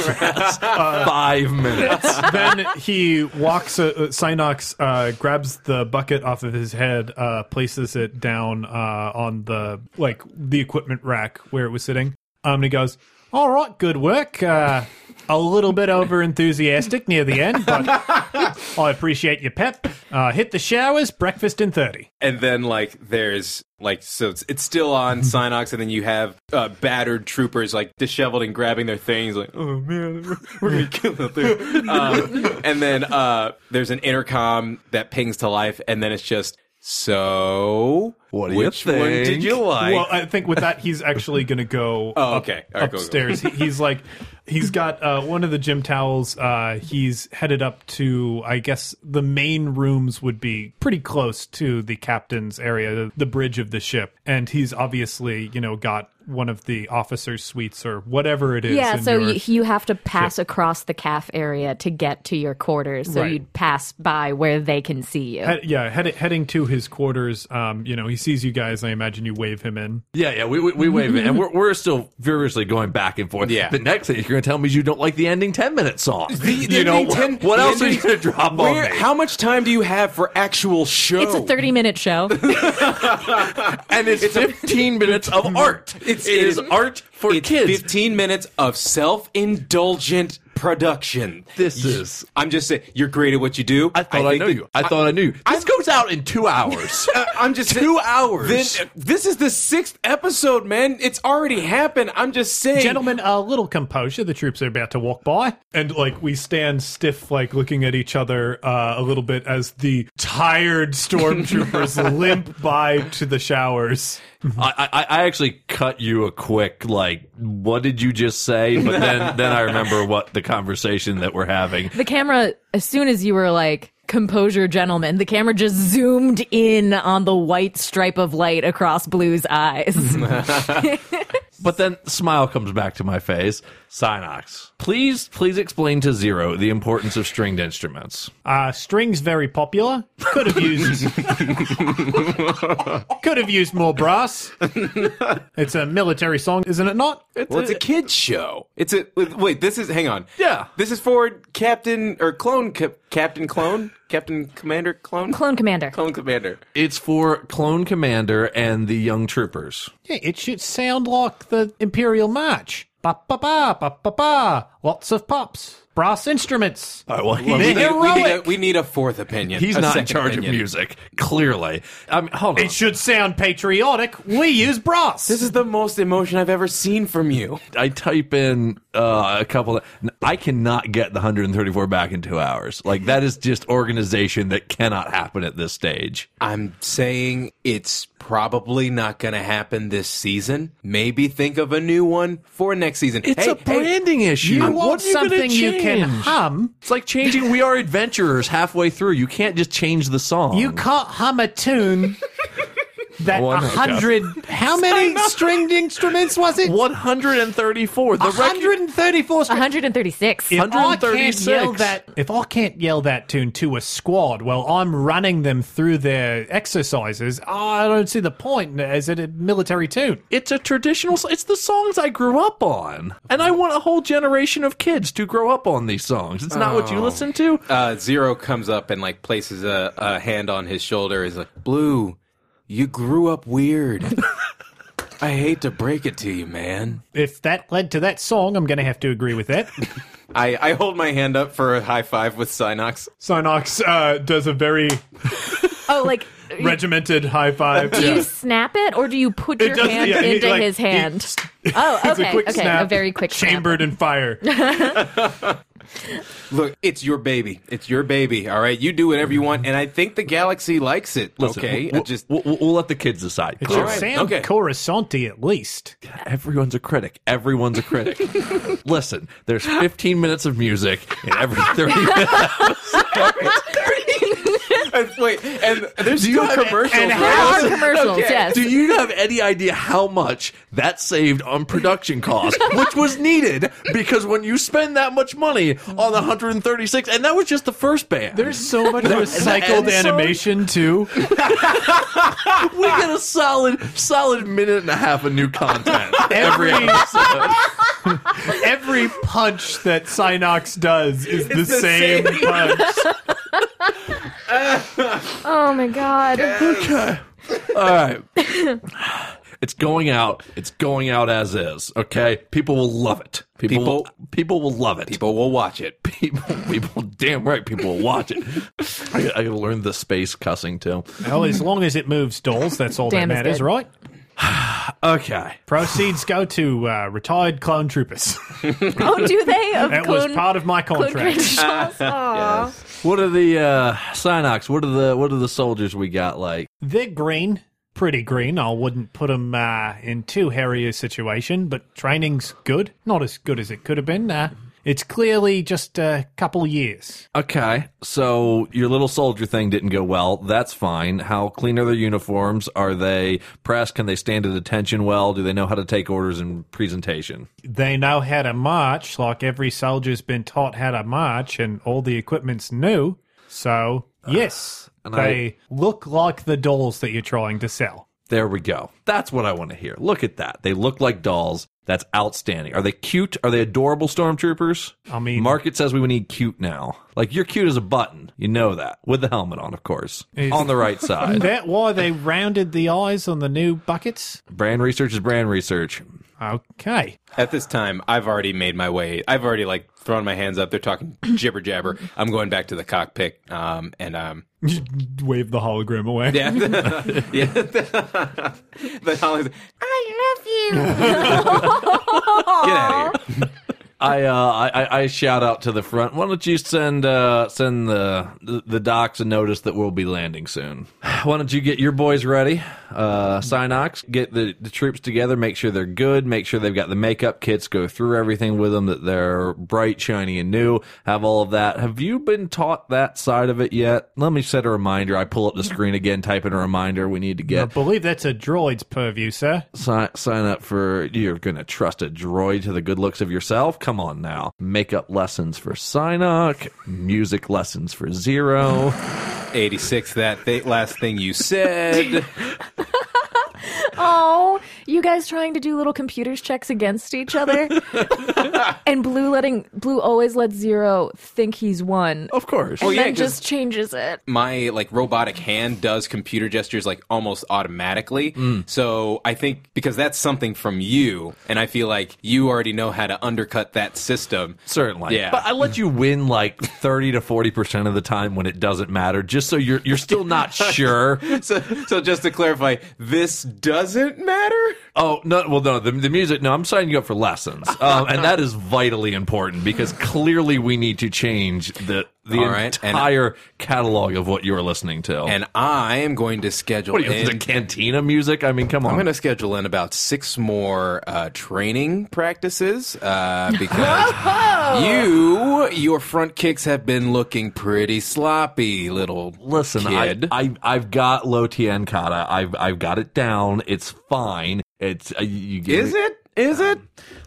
D: Five minutes.
C: then he walks, uh, uh, Synox uh, grabs the bucket off of his head, uh, places it down uh, on the, like, the equipment rack where it was sitting. Um, and he goes, all right, good work. Uh, a little bit over enthusiastic near the end, but I appreciate your pep. Uh, hit the showers, breakfast in 30.
F: and then like there's like so it's, it's still on Synox, and then you have uh, battered troopers like disheveled and grabbing their things, like oh man, we're, we're gonna kill that thing. um, and then uh, there's an intercom that pings to life, and then it's just so.
D: What do you
F: which one did you like?
C: Well, I think with that, he's actually going to go
F: Oh,
C: up-
F: okay. All right, go, go.
C: upstairs. He, he's like, he's got uh, one of the gym towels. Uh, he's headed up to, I guess, the main rooms would be pretty close to the captain's area, the, the bridge of the ship. And he's obviously, you know, got one of the officers' suites or whatever it is.
B: Yeah,
C: in
B: so
C: your-
B: you, you have to pass across the caf area to get to your quarters. So
C: Right.
B: you'd pass by where they can see you.
C: Head- yeah, head, heading to his quarters. Um, you know, he sees you guys. I imagine you wave him in.
D: Yeah, yeah, we, we, we wave it, and we're, we're still furiously going back and forth.
F: Yeah.
D: The next thing you're going to tell me is you don't like the ending 10 minute song.
F: The- the
D: you know,
F: ending 10
D: what
F: the
D: else are you going to drop
F: Where,
D: on me?
F: how much time do you have for actual show?
B: It's a 30 minute show.
D: and it's, 15 minutes of art.
F: It's-
D: it is art for kids.
F: 15 minutes of self-indulgent production.
D: This is.
F: I'm just saying, you're great at what you do.
D: I thought I,
F: think
D: know
F: that-
D: you. I thought I knew you. This goes out in two hours.
F: I- I'm just
D: Two hours.
F: Then, this is the sixth episode, man. It's already happened. I'm just saying,
C: Gentlemen, a little composure. The troops are about to walk by. And, like, we stand stiff, like, looking at each other uh, a little bit as the tired stormtroopers limp by to the showers.
D: I, I, I actually cut you a quick like, what did you just say? But then then I remember what the conversation that we're having.
B: The camera, as soon as you were like, composure, gentlemen, the camera just zoomed in on the white stripe of light across Blue's eyes.
D: But then smile comes back to my face. Synox, please please explain to Zero the importance of stringed instruments.
C: Uh, strings very popular. Could have used. could have used more brass. It's a military song, isn't it not?
F: well, it's a kids show. It's a wait. This is hang on.
D: Yeah.
F: this is for Captain or Clone Cap, Captain Clone Captain Commander Clone
B: Clone Commander.
F: Clone Commander.
D: It's for Clone Commander and the young troopers.
C: Yeah, it should sound like the Imperial March. Ba ba ba ba ba ba. Lots of pops. Brass instruments.
D: All right, well,
F: Well, we,
C: They're
F: need, we, need a, we need a fourth opinion.
D: he's
F: a
D: not in charge
F: opinion.
D: of music. Clearly, I mean, hold on.
C: It should sound patriotic. We use brass.
F: This is the most emotion I've ever seen from you.
D: I type in uh, a couple. Of, I cannot get the 134 back in two hours. Like that is just organization that cannot happen at this stage.
F: I'm saying it's probably not going to happen this season. Maybe think of a new one for next season.
D: It's
F: Hey,
D: a branding issue.
C: you
D: What
C: want
D: are you
C: something you can hum.
D: It's like changing "We Are Adventurers" halfway through. You can't just change the song.
C: You can't hum a tune that
D: Oh, I
C: a
D: know,
C: hundred. How many stringed instruments was it?
D: 134. The record.
C: 134 strings.
B: 136.
C: If I can't
D: 136.
C: yell that, if I can't yell that tune to a squad, well, I'm running them through their exercises. I don't see the point. Is it a military tune?
D: It's a traditional. s- It's the songs I grew up on, and I want a whole generation of kids to grow up on these songs. It's not what you listen to.
F: Uh, Zero comes up and like places a, a hand on his shoulder. Is like, Blue, you grew up weird. I hate to break it to you, man.
C: If that led to that song, I'm going to have to agree with that.
F: I, I hold my hand up for a high five with Synox.
C: Synox uh, does a very
B: Oh, like,
C: regimented high five.
B: do you snap it or do you put
C: It
B: your
C: does-
B: hand
C: yeah, he,
B: into
C: like,
B: his
C: he-
B: hand? oh,
C: It's
B: okay.
C: a quick
B: okay.
C: snap,
B: A very quick snap.
C: chambered in fire.
F: Look, it's your baby. It's your baby. All right, you do whatever you want, and I think the galaxy likes it.
D: Listen,
F: okay,
D: we'll,
F: just
D: we'll, we'll, we'll let the kids decide.
C: It
D: Clearly.
C: should
F: right,
C: sound
F: okay.
C: Coruscanty at least.
D: Everyone's a critic. Everyone's a critic. Listen, there's 15 minutes of music in every 30 minutes.
F: And wait, and there's
D: you
F: still
D: have-
F: commercials.
C: and
F: right?
B: There are commercials,
F: okay.
B: yes.
D: Do you have any idea how much that saved on production costs, which was needed because when you spend that much money on the 136, and that was just the first band.
C: There's so much recycled
D: and so-
C: animation too.
D: we get a solid, solid minute and a half of new content every
C: Every-
D: episode.
C: Every punch that Synox does is the, same, punch.
B: Oh my god. Okay.
D: All right. It's going out. It's going out as is. Okay, people will love it. People,
F: People-
D: will, people will love it.
F: People will watch it.
D: people, people, damn right, people will watch it. I, I gotta learn the space cussing too.
C: Well, as long as it moves dolls, that's all
B: Damn
C: that
B: is
C: matters,
B: good.
C: right?
D: Okay,
C: Proceeds go to uh, retired clone troopers.
B: Oh, do they? Of
C: That
B: clone,
C: was part of my contract.
B: credentials? Aw.
D: what are the uh, Synox? What are the what are the soldiers we got like?
C: They're green, pretty green. I wouldn't put them uh, in too hairy a situation, but training's good. Not as good as it could have been. Uh, it's clearly just a couple years.
D: Okay, so your little soldier thing didn't go well. That's fine. How clean are their uniforms? Are they pressed? Can they stand at attention well? Do they know how to take orders and presentation?
C: They know how to march, like every soldier's been taught how to march, and all the equipment's new. So, yes,
D: and
C: they look like the dolls that you're trying to sell.
D: There we go. That's what I want to hear. Look at that. They look like dolls. That's outstanding. Are they cute? Are they adorable stormtroopers?
C: I mean-
D: Market says we need cute now. Like you're cute as a button. You know that. With the helmet on, of course.
C: Is-
D: on the right side.
C: that why they rounded the eyes on the new buckets?
D: brand research is brand research.
C: Okay.
F: At this time, I've already made my way. I've already like thrown my hands up. They're talking jibber jabber. I'm going back to the cockpit. Um, and um,
C: Wave the hologram away.
F: yeah, yeah. the holo's like,
H: I love you.
F: get out of here.
D: I, uh, I I shout out to the front. Why don't you send uh, send the, the docs a notice that we'll be landing soon? Why don't you get your boys ready? Uh, Synox, get the, the troops together. Make sure they're good. Make sure they've got the makeup kits. Go through everything with them that they're bright, shiny, and new. Have all of that. Have you been taught that side of it yet? Let me set a reminder. I pull up the screen again, type in a reminder. We need to get.
C: I believe that's a droid's purview, sir.
D: sign, sign up for you're going to trust a droid to the good looks of yourself come on now makeup lessons for Synox, music lessons for zero
F: 86. That th- last thing you said.
B: Oh, you guys trying to do little computers checks against each other? and Blue letting Blue always lets Zero think he's one.
D: of course
B: and
F: yeah,
B: then
F: 'cause-
B: just changes it.
F: my like robotic hand does computer gestures like almost automatically. Mm. So I think because that's something from you, and I feel like you already know how to undercut that system.
D: certainly
F: Yeah.
D: but i let you win like 30 to 40% of the time when it doesn't matter just so you're you're still not sure
F: So, so just to clarify, this doesn't matter.
D: Oh no well no the, the music no i'm signing you up for lessons. Um, and that is vitally important because clearly we need to change the the
F: All right, and-
D: entire catalog of what you're listening to
F: And I am going to schedule
D: what are you,
F: in.
D: the cantina music i mean come on
F: I'm going to schedule in about six more uh, training practices uh, because you, your front kicks have been looking pretty sloppy, little
D: Listen, I,
F: kid.
D: I I've got low Tien kata. I've I've got it down. It's fine. It's uh, you give
F: Is
D: me-
F: it? Is it?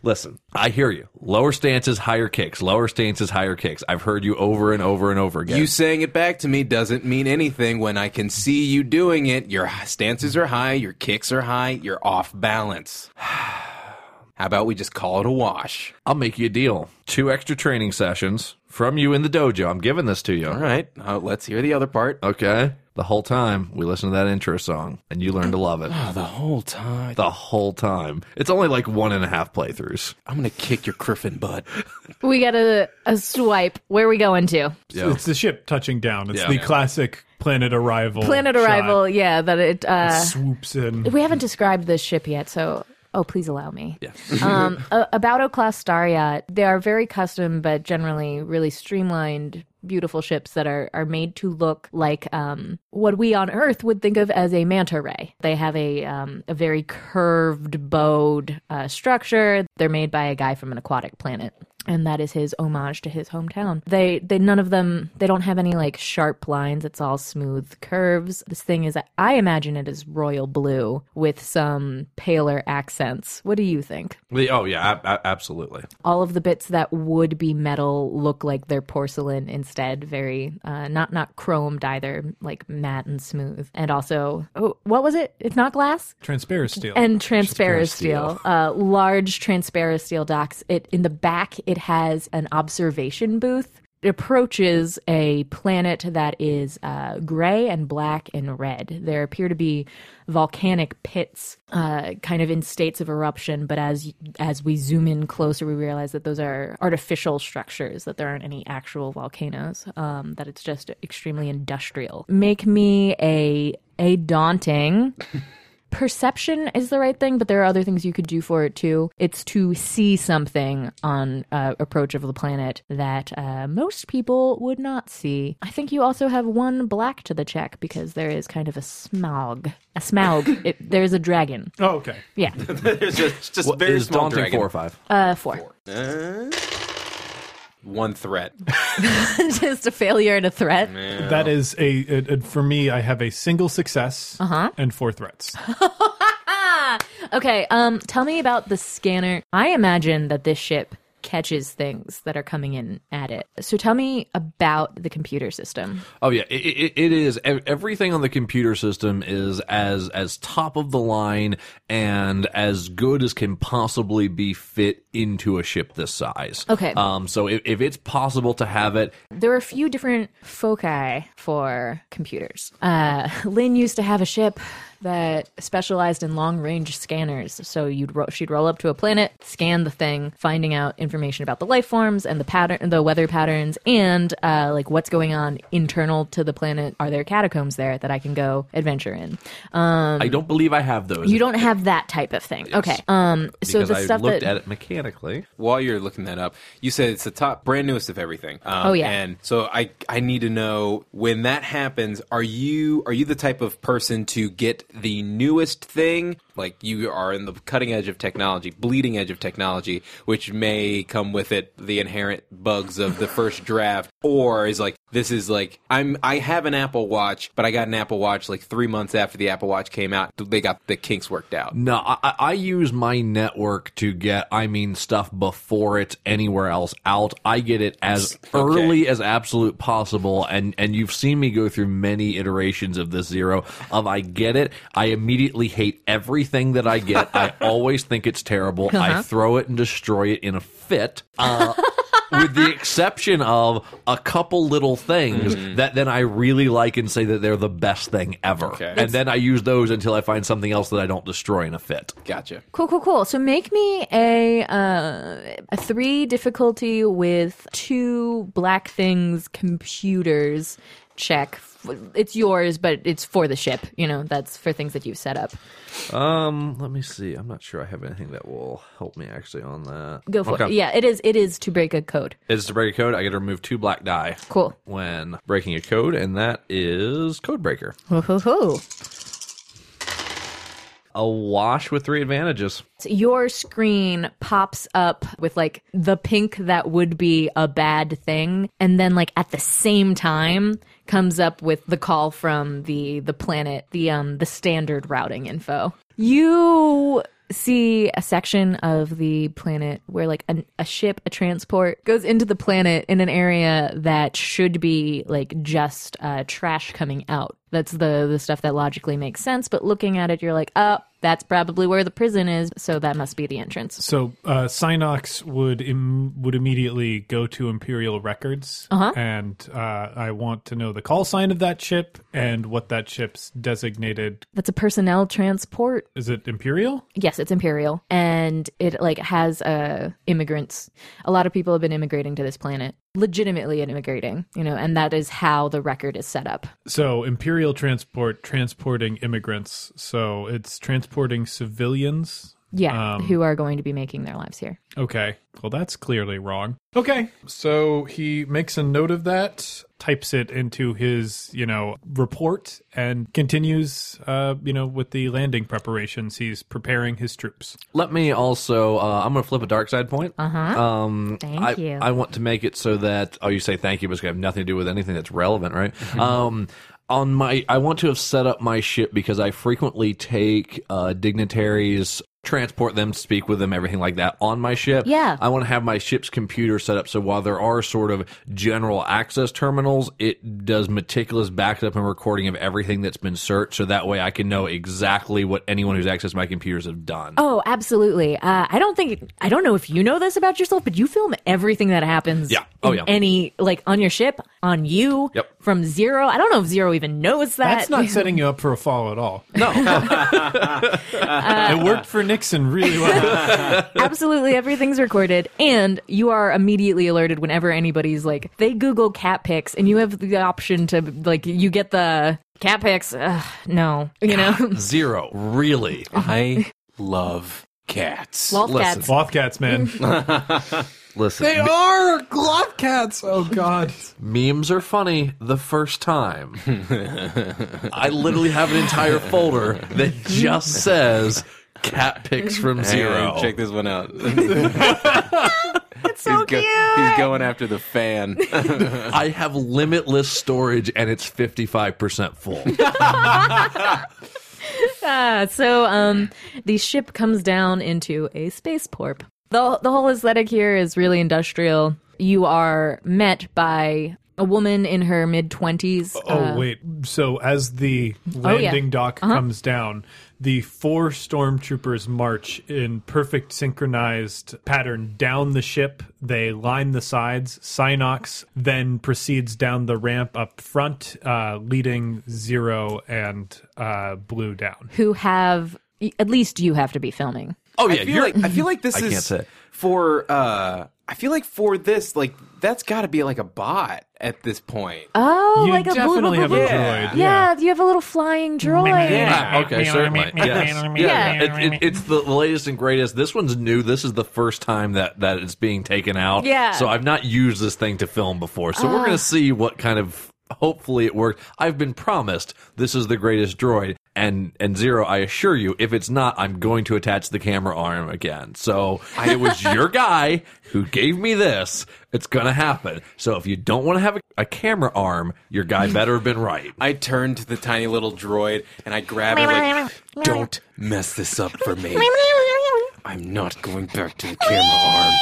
D: Listen, I hear you. Lower stances, higher kicks. Lower stances, higher kicks. I've heard you over and over and over again.
F: You saying it back to me doesn't mean anything when I can see you doing it. Your stances are high, your kicks are high, you're off balance. How about we just call it a wash?
D: I'll make you a deal. Two extra training sessions from you in the dojo. I'm giving this to you.
F: All right, uh, let's hear the other part.
D: Okay. The whole time we listen to that intro song, and you learn to love it.
F: Oh, the whole time.
D: The whole time. It's only like one and a half playthroughs.
F: I'm gonna kick your Griffin butt.
B: We got a, a swipe. Where are we going to?
D: Yeah.
C: It's the ship touching down. It's
D: Yeah.
C: the classic planet arrival.
B: Planet
C: shot.
B: arrival. Yeah, that it. Uh,
C: swoops in.
B: we haven't described this ship yet, so oh, please allow me.
D: Yeah.
B: um, a- about O class star they are very custom, but generally really streamlined, beautiful ships that are are made to look like um, what we on Earth would think of as a manta ray. They have a um, a very curved, bowed uh, structure. They're made by a guy from an aquatic planet. And that is his homage to his hometown. They, they, none of them, they don't have any like sharp lines. It's all smooth curves. This thing is, I imagine it is royal blue with some paler accents. What do you think?
D: Oh yeah, a- a- absolutely.
B: all of the bits that would be metal look like they're porcelain instead very uh, not not chromed either like matte and smooth and also oh, what was it it's not glass
C: Transparent steel.
B: and transparent steel, uh, large transparent steel docks. It in the back, it has an observation booth. It approaches a planet that is uh, gray and black and red. There appear to be volcanic pits, uh, kind of in states of eruption. But as as we zoom in closer, we realize that those are artificial structures. That there aren't any actual volcanoes. Um, that it's just extremely industrial. Make me a a daunting perception is the right thing, but there are other things you could do for it too. It's to see something on uh, approach of the planet that uh, most people would not see. I think you also have one black to the check because there is kind of a smog. A smog. it, there's a dragon.
C: oh, okay.
B: Yeah.
F: There's just, just
D: What
F: very
D: is
F: small
D: daunting
F: dragon.
D: four or five?
B: Uh, four.
F: One threat.
B: Just a failure and a threat.
C: That is a, a, a- for me. I have a single success
B: Uh-huh.
C: and four threats.
B: Okay, um, tell me about the scanner. I imagine that this ship catches things that are coming in at it. So tell me about the computer system.
D: Oh yeah, it, it, it is. Everything on the computer system is as as top of the line and as good as can possibly be fit into a ship this size.
B: Okay.
D: Um. So if, if it's possible to have it,
B: There are a few different foci for computers. Uh, Lynn used to have a ship that specialized in long range scanners. So you'd ro- she'd roll up to a planet, scan the thing, finding out information about the life forms and the pattern, the weather patterns, and uh, like what's going on internal to the planet. Are there catacombs there that I can go adventure in? Um,
D: I don't believe I have those.
B: you don't have that type of thing. Okay. Um. So
D: because
B: the
D: I
B: stuff
D: looked
B: that
D: at it mechanically.
F: While you're looking that up, you said it's the top, brand newest of everything. Um,
B: Oh, yeah.
F: And so I, I need to know when that happens. Are you, are you the type of person to get the newest thing? Like you are in the cutting edge of technology, bleeding edge of technology, which may come with it the inherent bugs of the first draft, or is like this is like I'm I have an Apple Watch, but I got an Apple Watch like three months after the Apple Watch came out. They got the kinks worked out.
D: No, I, I- use my network to get, I mean, stuff before it's anywhere else out. I get it as early as absolute possible, and and you've seen me go through many iterations of this zero. Of I get it, I immediately hate everything that I get. I always think it's terrible. I throw it and destroy it in a fit. Uh, with the exception of a couple little things that then I really like and say that they're the best thing ever.
F: Okay.
D: And then I use those until I find something else that I don't destroy in a fit.
F: Gotcha.
B: Cool, cool, cool. So make me a uh, a three difficulty with two black things computers check. It's yours, but it's for the ship. You know, that's for things that you've set up.
D: Um, let me see. I'm not sure I have anything that will help me actually on that.
B: Go for
D: Okay.
B: it. Yeah, it is. It is to break a code.
D: It's to break a code. I get to remove two black die
B: Cool.
D: when breaking a code, and that is code breaker.
B: Ho ho ho.
D: A wash with three advantages.
B: Your screen pops up with like the pink that would be a bad thing, and then like at the same time comes up with the call from the the planet, the um the standard routing info. You see a section of the planet where like a, a ship a transport goes into the planet in an area that should be like just uh, trash coming out that's the the stuff that logically makes sense but looking at it you're like oh that's probably where the prison is so that must be the entrance
C: So uh, Synox would Im- would immediately go to Imperial Records,
B: Uh-huh.
C: and uh, I want to know the call sign of that ship and what that ship's designated.
B: that's a personnel transport
C: Is it Imperial?
B: yes it's imperial and it like has uh immigrants a lot of people have been immigrating to this planet legitimately immigrating you know and that is how the record is set up
C: So Imperial transport transporting immigrants. So it's transporting civilians.
B: yeah
C: Um,
B: who are going to be making their lives here
C: Okay. Well, that's clearly wrong. Okay. So he makes a note of that, types it into his, you know, report, and continues, uh, you know, with the landing preparations. He's preparing his troops.
D: Let me also. Uh, I'm going to flip a dark side point. Uh huh. Um,
B: Thank
D: I,
B: you.
D: I want to make it so that. Oh, you say thank you, but it's going to have nothing to do with anything that's relevant, right? um, on my, I want to have set up my ship because I frequently take uh, dignitaries. Transport them, speak with them, everything like that on my ship.
B: Yeah.
D: I want to have my ship's computer set up so while there are sort of general access terminals, it does meticulous backup and recording of everything that's been searched, so that way I can know exactly what anyone who's accessed my computers have done.
B: Oh, absolutely. Uh, I don't think I don't know if you know this about yourself, but you film everything that happens.
D: Yeah. Oh, yeah.
B: Any like on your ship, on you.
D: Yep.
B: From zero. I don't know if zero even knows that.
C: That's not setting you up for a fall at all.
D: No.
C: it worked for Nixon really well.
B: Absolutely, everything's recorded, and you are immediately alerted whenever anybody's like they Google cat pics, and you have the option to like you get the cat pics. Ugh, no, you know,
D: Zero. Really? Uh-huh.
F: I love cats.
B: loft
D: Listen.
B: cats.
C: Sloth cats, man.
D: Listen.
I: They are gloth cats. Oh God.
D: memes are funny the first time. I literally have an entire folder that just says cat pics from zero.
F: on, check this one out.
B: It's so
F: he's, go-
B: cute.
F: he's going after the fan.
D: I have limitless storage and it's 55% full.
B: Ah, so um, the ship comes down into a spaceport. the The whole aesthetic here is really industrial. You are met by a woman in her mid twenties.
C: Oh wait! So as the
B: oh, yeah.
C: landing dock comes down, The four stormtroopers march in perfect synchronized pattern down the ship. They line the sides. Synox then proceeds down the ramp up front, uh, leading Zero and uh, Blue down.
B: Who have at least you have to be filming.
D: Oh
F: I
D: yeah,
F: feel like I feel like this
D: I
F: is
D: can't say.
F: for uh I feel like for this like that's got to be like a bot at this point.
B: Oh,
C: you
B: like a
C: definitely have a
F: Yeah.
C: droid.
B: Yeah, you have a little flying droid.
F: Yeah.
D: Ah, okay, certainly. Yes.
B: Yeah.
D: It, it, it's the latest and greatest. This one's new. This is the first time that, that it's being taken out.
B: Yeah.
D: So I've not used this thing to film before. So we're going to see what kind of. Hopefully it worked. I've been promised this is the greatest droid, and and zero. I assure you, if it's not, I'm going to attach the camera arm again. So it was your guy who gave me this. It's gonna happen. So if you don't want to have a, a camera arm, your guy better have been right.
F: I turned to the tiny little droid and I grabbed it like, "Don't mess this up for me. I'm not going back to the camera arm."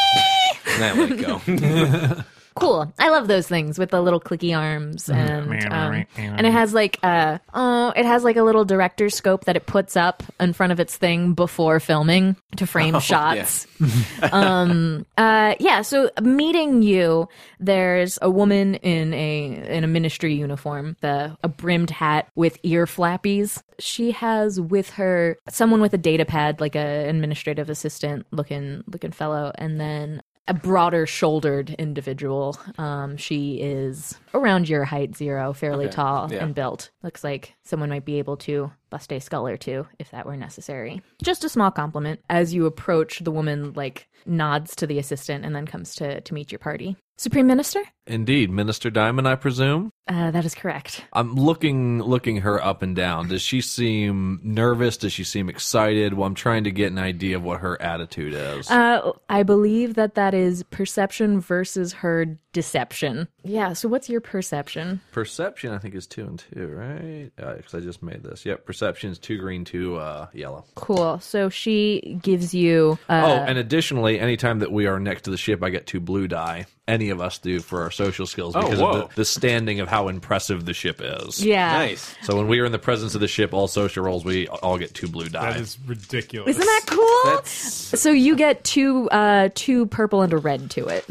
F: And I let go.
B: Cool. I love those things with the little clicky arms and um, and it has like uh oh it has like a little director scope that it puts up in front of its thing before filming to frame shots. um uh yeah, so meeting you there's a woman in a in a ministry uniform, the a brimmed hat with ear flappies. She has with her someone with a data pad like a administrative assistant looking looking fellow and then a broader shouldered individual. Um, she is around your height, zero, fairly tall
F: yeah.
B: and built. Looks like someone might be able to bust a skull or two if that were necessary. Just a small compliment. As you approach, the woman like nods to the assistant and then comes to to meet your party. Supreme Minister?
D: Indeed, Minister Diamond, I presume.
B: Uh, that is correct.
D: I'm looking looking her up and down. Does she seem nervous? Does she seem excited? Well, I'm trying to get an idea of what her attitude is.
B: Uh, I believe that that is perception versus her deception. Yeah. So what's your perception?
D: Perception, I think, is two and two, right? Because I just made this. Yep, perception is two green, two uh, yellow.
B: Cool. So she gives you. Uh,
D: oh, and additionally, anytime that we are next to the ship, I get two blue die. Any of us do for our social skills because
F: whoa.
D: of the, the standing of how impressive the ship is.
B: yeah.
F: nice.
D: So when we are in the presence of the ship, all social rolls, we all get two blue die.
C: That is ridiculous.
B: Isn't that cool?
F: That's
B: So you get two uh two purple and a red to it.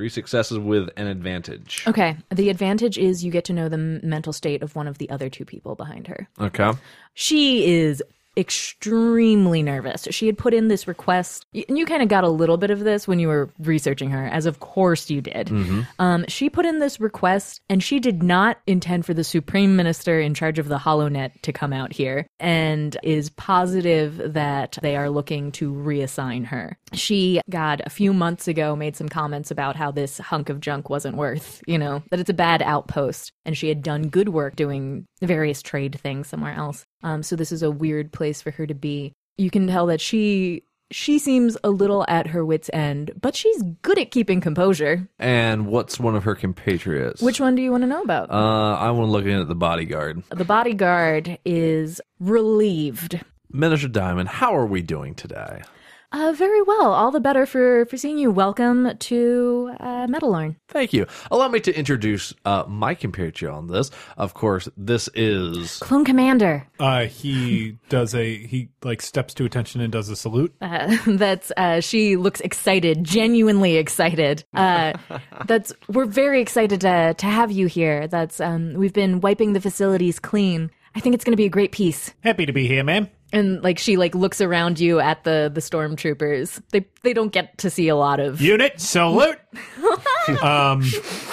D: Three successes with an advantage.
B: Okay. The advantage is you get to know the mental state of one of the other two people behind her.
D: Okay.
B: She is extremely nervous. She had put in this request, and you kind of got a little bit of this when you were researching her, as of course you did. Um, she put in this request, and she did not intend for the supreme minister in charge of the HoloNet to come out here, and is positive that they are looking to reassign her. She, God, a few months ago made some comments about how this hunk of junk wasn't worth, you know, that it's a bad outpost, and she had done good work doing various trade things somewhere else. Um, so this is a weird place for her to be. You can tell that she she seems a little at her wits end, but she's good at keeping composure.
D: And what's one of her compatriots?
B: Which one do you want to know about?
D: Uh, I want to look in at the bodyguard.
B: the bodyguard is relieved.
D: Minister Diamond, how are we doing today?
B: Uh, very well. All the better for for seeing you. Welcome to uh, Metalorn.
D: Thank you. Allow me to introduce uh, my compatriot on this. Of course, this is
B: Clone Commander.
C: Uh, he does a he like steps to attention and does a salute.
B: Uh, that's uh, she looks excited, genuinely excited. Uh, that's we're very excited to to have you here. That's um, we've been wiping the facilities clean. I think it's going to be a great piece.
C: Happy to be here, ma'am.
B: And like she like looks around you at the the stormtroopers. They they don't get to see a lot of.
C: Unit salute. um,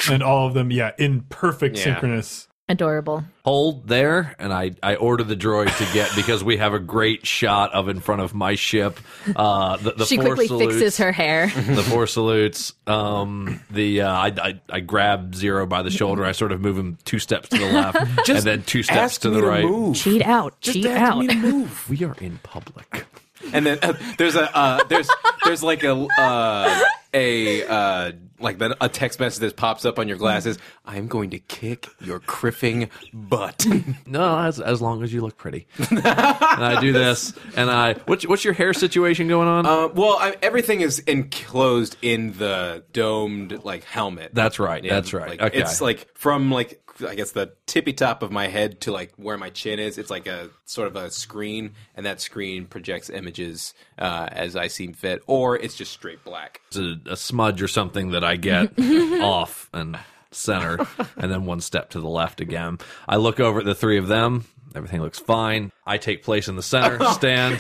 C: and all of them, yeah, in perfect
F: Yeah.
C: synchronous.
B: Adorable.
D: hold there, and I, I order the droid to get because we have a great shot of in front of my ship. Uh, the, the
B: She
D: four
B: quickly
D: salutes,
B: fixes her hair.
D: the four salutes. Um, the uh, I, I I grab Zero by the shoulder. I sort of move him two steps to the left, and then two steps
F: ask
D: to
F: me
D: the right.
F: move.
B: Cheat out.
F: Just
B: Cheat
F: ask
B: out.
F: me to move.
D: We are in public.
F: And then uh, there's a uh, there's there's like a uh, a uh, like a text message that pops up on your glasses. I'm going to kick your kriffing butt.
D: No, as as long as you look pretty. and I do this, and I what's what's your hair situation going on?
F: Uh, well, I, everything is enclosed in the domed like helmet.
D: That's right, that's right.
F: Like,
D: Okay.
F: It's like from like I guess the tippy top of my head to like where my chin is. It's like a sort of a screen, and that screen projects images uh, as I seem fit, or it's just straight black.
D: It's a, a smudge or something that I get off and center, and then one step to the left again. I look over at the three of them. Everything looks fine. I take place in the center oh, stand,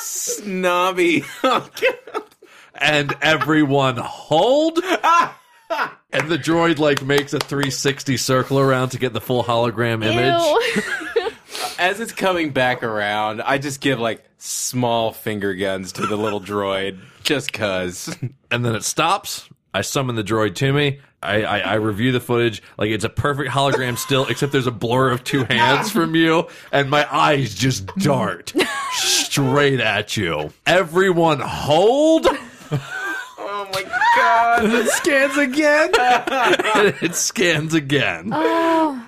F: Snobby.
D: and everyone hold. And the droid like makes a 360 circle around to get the full hologram image.
B: Ew.
F: As it's coming back around, I just give like small finger guns to the little droid, just cause.
D: and then it stops. I summon the droid to me. I, I, I review the footage. Like it's a perfect hologram still, except there's a blur of two hands from you, and my eyes just dart straight at you. Everyone hold.
F: Oh my god!
D: it scans again. it scans again.
B: Oh,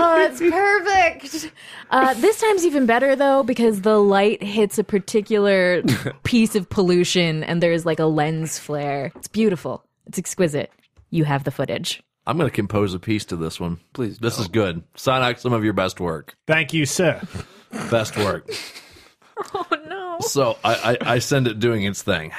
B: that's perfect. Uh, this time's even better though because the light hits a particular piece of pollution and there's like a lens flare. It's beautiful. It's exquisite. You have the footage.
D: I'm going to compose a piece to this one.
F: Please
D: This is good. Sign some of your best work.
C: Thank you, sir.
D: Best work.
B: Oh no.
D: So I, I, I send it doing its thing.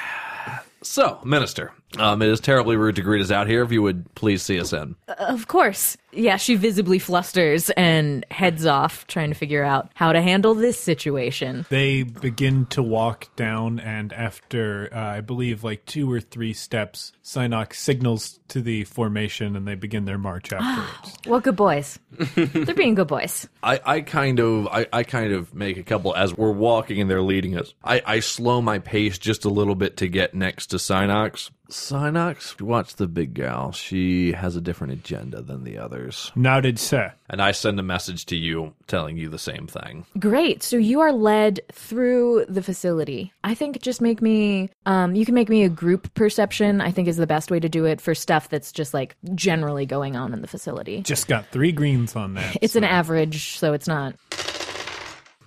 D: So, Minister, um, it is terribly rude to greet us out here. If you would please see us in.
B: Of course. Yeah, she visibly flusters and heads off trying to figure out how to handle this situation.
C: They begin to walk down, and after uh, I believe like two or three steps, Synox signals to the formation, and they begin their march afterwards.
B: Well, good boys. They're being good boys.
D: I, I kind of I, I kind of make a couple as we're walking and they're leading us. I, I slow my pace just a little bit to get next to Synox. Synox, watch the big gal. She has a different agenda than the others.
C: Noted, sir.
D: And I send a message to you telling you the same thing.
B: Great. So you are led through the facility. I think just make me, um, you can make me a group perception, I think is the best way to do it for stuff that's just like generally going on in the facility.
C: Just got three greens on that.
B: It's an average, so it's not.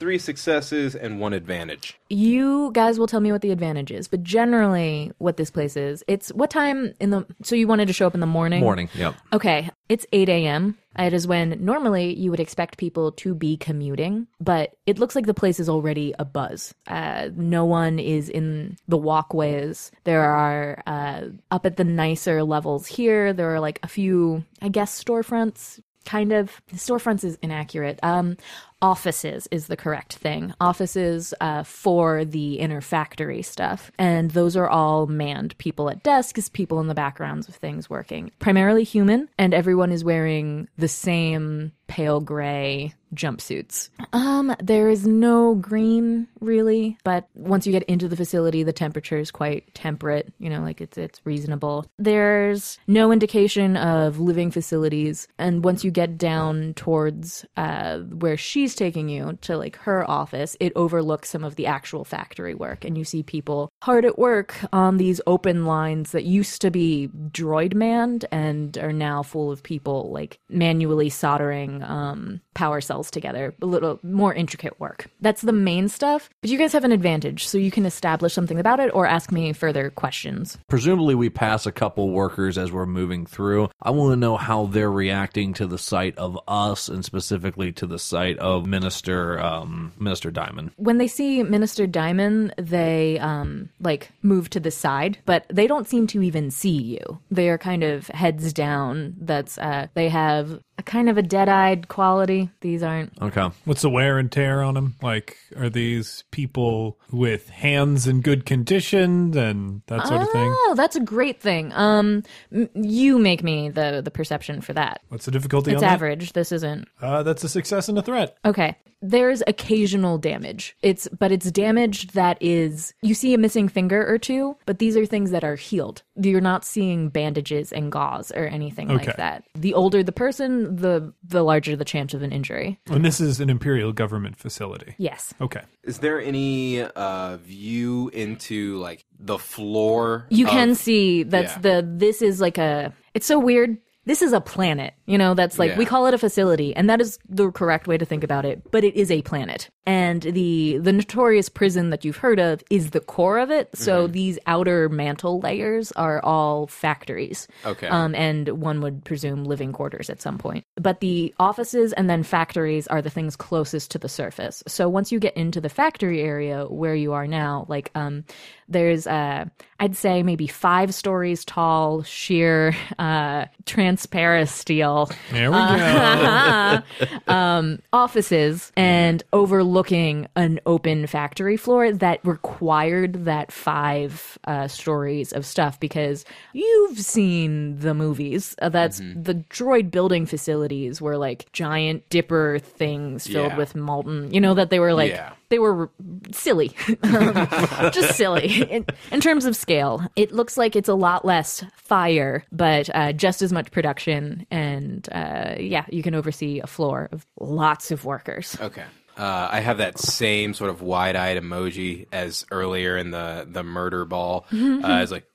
F: Three successes and one advantage.
B: You guys will tell me what the advantage is, but generally, what this place is, it's what time in the. So you wanted to show up in the morning?
D: Morning, yep.
B: Okay, it's 8 a.m. It is when normally you would expect people to be commuting, but it looks like the place is already a buzz. Uh, no one is in the walkways. There are, uh, up at the nicer levels here, there are like a few, I guess, storefronts. Kind of. Storefronts is inaccurate. Um, offices is the correct thing. Offices uh, for the inner factory stuff. And those are all manned. People at desks, people in the backgrounds of things working. Primarily human, and everyone is wearing the same pale gray jumpsuits. Um, there is no green really, but once you get into the facility, the temperature is quite temperate. You know, like it's it's reasonable. There's no indication of living facilities, and once you get down towards uh, where she's taking you to like her office, it overlooks some of the actual factory work, and you see people hard at work on these open lines that used to be droid manned and are now full of people like manually soldering um, power cells together. A little more intricate work. That's the main stuff, but you guys have an advantage, so you can establish something about it or ask me further questions.
D: Presumably, we pass a couple workers as we're moving through. I want to know how they're reacting to the sight of us, and specifically to the sight of Minister um, Minister Diamond.
B: when they see Minister Diamond, they um like move to the side, but they don't seem to even see you. They are kind of heads down. That's uh they have a kind of a dead-eyed quality. These aren't
D: Okay.
C: What's the wear and tear on them? Like, are these people with hands in good condition and that sort of thing?
B: Oh, that's a great thing. Um m- you make me the the perception for that.
C: What's the difficulty
B: It's
C: on
B: average. This isn't.
C: Uh, that's a success and a threat.
B: Okay. there's occasional damage. It's but it's damage that is you see a missing finger or two, but these are things that are healed. You're not seeing bandages and gauze or anything
C: Okay.
B: like that. The older the person, the the larger the chance of an injury.
C: And this is an imperial government facility.
B: Yes.
C: Okay.
F: Is there any uh, view into like the floor?
B: You can see that's
F: yeah.
B: the this is like a it's so weird. This is a planet, you know, that's like we call it a facility and that is the correct way to think about it, but it is a planet. And the the notorious prison that you've heard of is the core of it. So
F: Mm-hmm.
B: these outer mantle layers are all factories.
F: Okay.
B: Um and one would presume living quarters at some point. But the offices and then factories are the things closest to the surface. So once you get into the factory area where you are now, like um there's uh I'd say maybe five stories tall, sheer, uh transparent steel
C: There we go.
B: um, offices and overlooking an open factory floor that required that five uh, stories of stuff because you've seen the movies. Uh, that's the droid building facilities were like giant dipper things filled
F: Yeah.
B: with molten, you know, that they were like,
F: Yeah.
B: they were silly, Um, just silly in, in terms of scale. It looks like it's a lot less fire, but uh, just as much production. And uh, yeah, you can oversee a floor of lots of workers.
F: Okay. Uh, I have that same sort of wide-eyed emoji as earlier in the the murder ball.
B: Mm-hmm.
F: Uh, it's like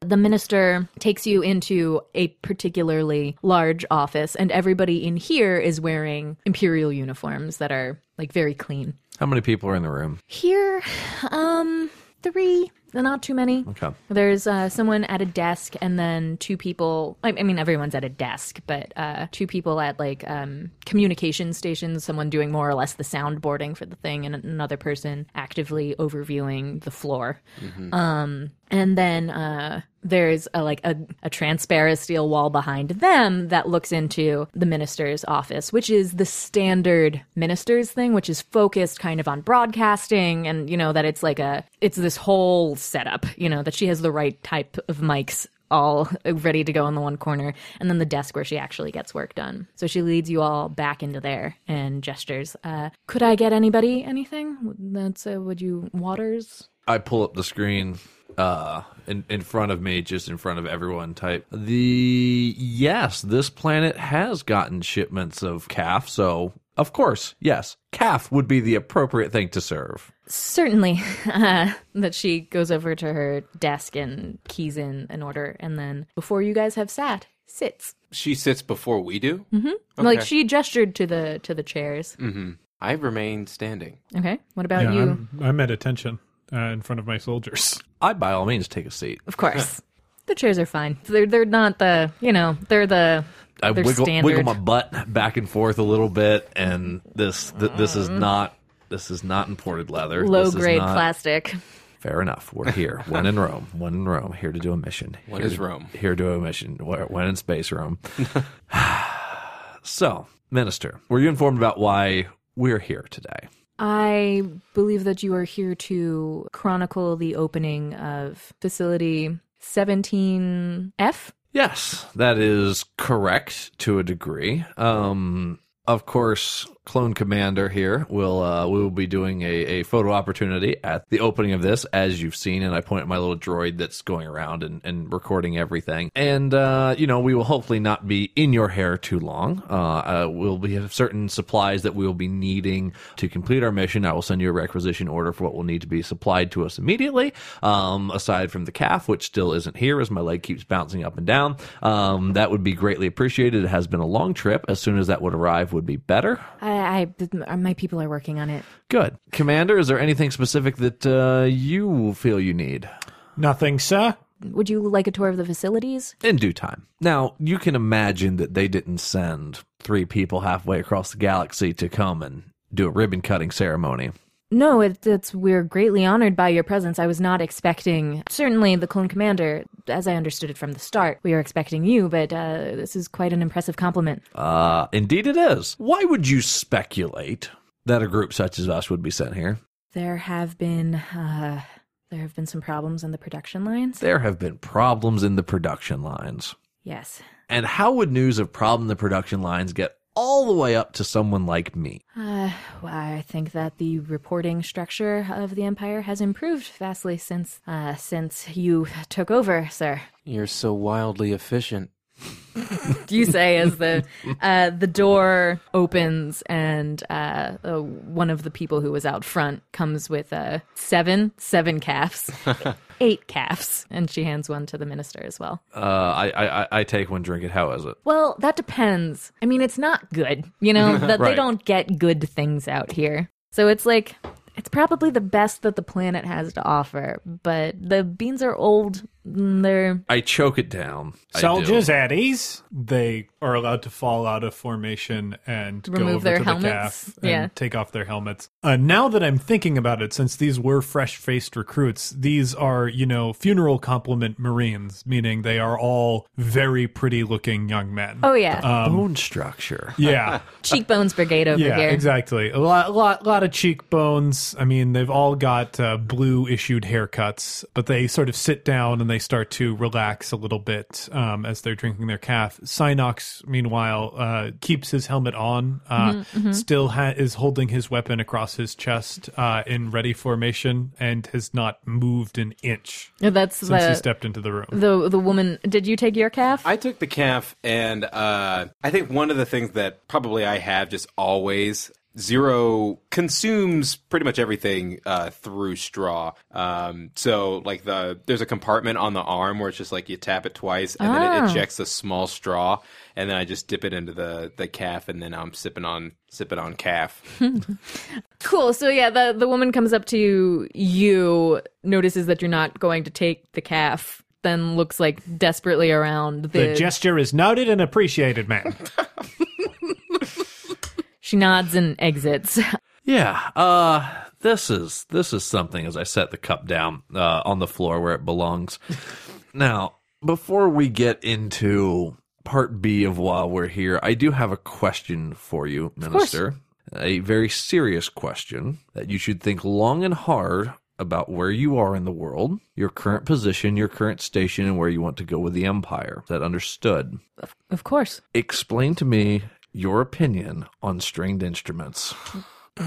B: The minister takes you into a particularly large office, and everybody in here is wearing imperial uniforms that are like very clean.
D: How many people are in the room?
B: Here, um, three, not too many.
D: Okay.
B: There's uh, someone at a desk, and then two people. I, I mean, everyone's at a desk, but uh, two people at like um, communication stations. Someone doing more or less the soundboarding for the thing, and another person actively overviewing the floor. Um, and then uh, there's a, like a, a transparent steel wall behind them that looks into the minister's office, which is the standard minister's thing, which is focused kind of on broadcasting, and you know that it's like a it's this whole setup, you know that she has the right type of mics all ready to go in the one corner and then the desk where she actually gets work done so she leads you all back into there and gestures uh could i get anybody anything that's uh, would you waters
D: I pull up the screen uh in, in front of me, just in front of everyone type. The yes, this planet has gotten shipments of caf, so of course, yes, caf would be the appropriate thing to serve.
B: Certainly. Uh, that she goes over to her desk and keys in an order, and then before you guys have sat, sits.
F: she sits before we do.
B: Mm-hmm. Like she gestured to the to the chairs.
F: I remain standing.
B: Okay. What about
C: Yeah,
B: you?
C: I'm, I'm at attention uh, in front of my soldiers.
D: I by all means take a seat.
B: Of course. the chairs are fine. They're they're not the you know they're the
D: I
B: they're
D: wiggle,
B: standard.
D: wiggle my butt back and forth a little bit, and this th- this is not this is not imported leather.
B: low
D: This is
B: grade
D: not-
B: plastic.
D: Fair enough. We're here. When in Rome. When in Rome. Here to do a mission.
F: What
D: Here
F: is
D: to-
F: Rome?
D: Here to do a mission. Wh- When in space Rome. so, Minister, were you informed about why we're here today?
B: I believe that you are here to chronicle the opening of facility 17F.
D: Yes, that is correct to a degree. Um, of course, Clone Commander here will uh, we will be doing a, a photo opportunity at the opening of this, as you've seen, and I point at my little droid that's going around and, and recording everything. And uh, you know, we will hopefully not be in your hair too long. Uh, uh, we'll be have certain supplies that we will be needing to complete our mission. I will send you a requisition order for what will need to be supplied to us immediately. Um, aside from the caf, which still isn't here, as my leg keeps bouncing up and down. Um, that would be greatly appreciated. It has been a long trip. As soon as that would arrive, would be better.
B: I, I my people are working on it.
D: Good, Commander. Is there anything specific that uh, you feel you need?
C: Nothing, sir.
B: Would you like a tour of the facilities?
D: in due time. Now, you can imagine that they didn't send three people halfway across the galaxy to come and do a ribbon cutting ceremony.
B: No, it, it's we're greatly honored by your presence. I was not expecting, certainly the clone commander, as I understood it from the start, we were expecting you, but uh, this is quite an impressive compliment.
D: Uh, indeed it is. Why would you speculate that a group such as us would be sent here?
B: There have been, uh, there have been some problems on the production lines.
D: There have been problems in the production lines.
B: Yes.
D: And how would news of problem in the production lines get all the way up to someone like me.
B: Uh, well, I think that the reporting structure of the Empire has improved vastly since uh, since you took over, sir.
F: You're so wildly efficient.
B: You say as the uh, the door opens and uh, uh, one of the people who was out front comes with uh, seven seven cafs, eight cafs, and she hands one to the minister as well.
D: Uh, I, I I- I take one, drink it. How is it?
B: Well, that depends. I mean, it's not good, you know. That they don't get good things out here, so it's like it's probably the best that the planet has to offer. But the beans are old. mm, They're
D: I choke it down. I do.
C: Soldiers at ease. They are allowed to fall out of formation and go
B: Remove
C: over
B: their
C: to
B: helmets?
C: the caf and
B: Yeah.
C: take off their helmets. Uh, now that I'm thinking about it, since these were fresh-faced recruits, these are you know funeral compliment Marines, meaning they are all very pretty-looking young men.
B: oh yeah,
D: bone structure.
C: yeah.
B: cheekbones brigade over
C: Yeah,
B: here.
C: exactly. A lot, lot, lot of cheekbones. I mean, they've all got uh, blue issued haircuts, but they sort of sit down and they start to relax a little bit um, as they're drinking their caf. Synox, meanwhile, uh, keeps his helmet on, uh,
B: Mm-hmm,
C: still ha- is holding his weapon across his chest uh, in ready formation, and has not moved an inch
B: That's
C: since he
B: the
C: stepped into the room.
B: the the woman. Did you take your caf?
F: I took the caf, and uh, I think one of the things that probably I have just always zero consumes pretty much everything uh, through straw. Um, so like the there's a compartment on the arm where it's just like you tap it twice, and then it
B: Ah.
F: ejects a small straw, and then I just dip it into the the caf, and then I'm sipping on sipping on caf.
B: Cool. So yeah, the the woman comes up to you, you notices that you're not going to take the caf, then looks like desperately around. The,
C: The gesture is noted and appreciated, ma'am.
B: she nods and exits.
D: Yeah. Uh this is this is something as I set the cup down uh, on the floor where it belongs. now, before we get into part B of while we're here, I do have a question for you, Minister. A very serious question that you should think long and hard about where you are in the world, your current position, your current station, and where you want to go with the Empire. Is that understood?
B: of course.
D: Explain to me your opinion on stringed instruments.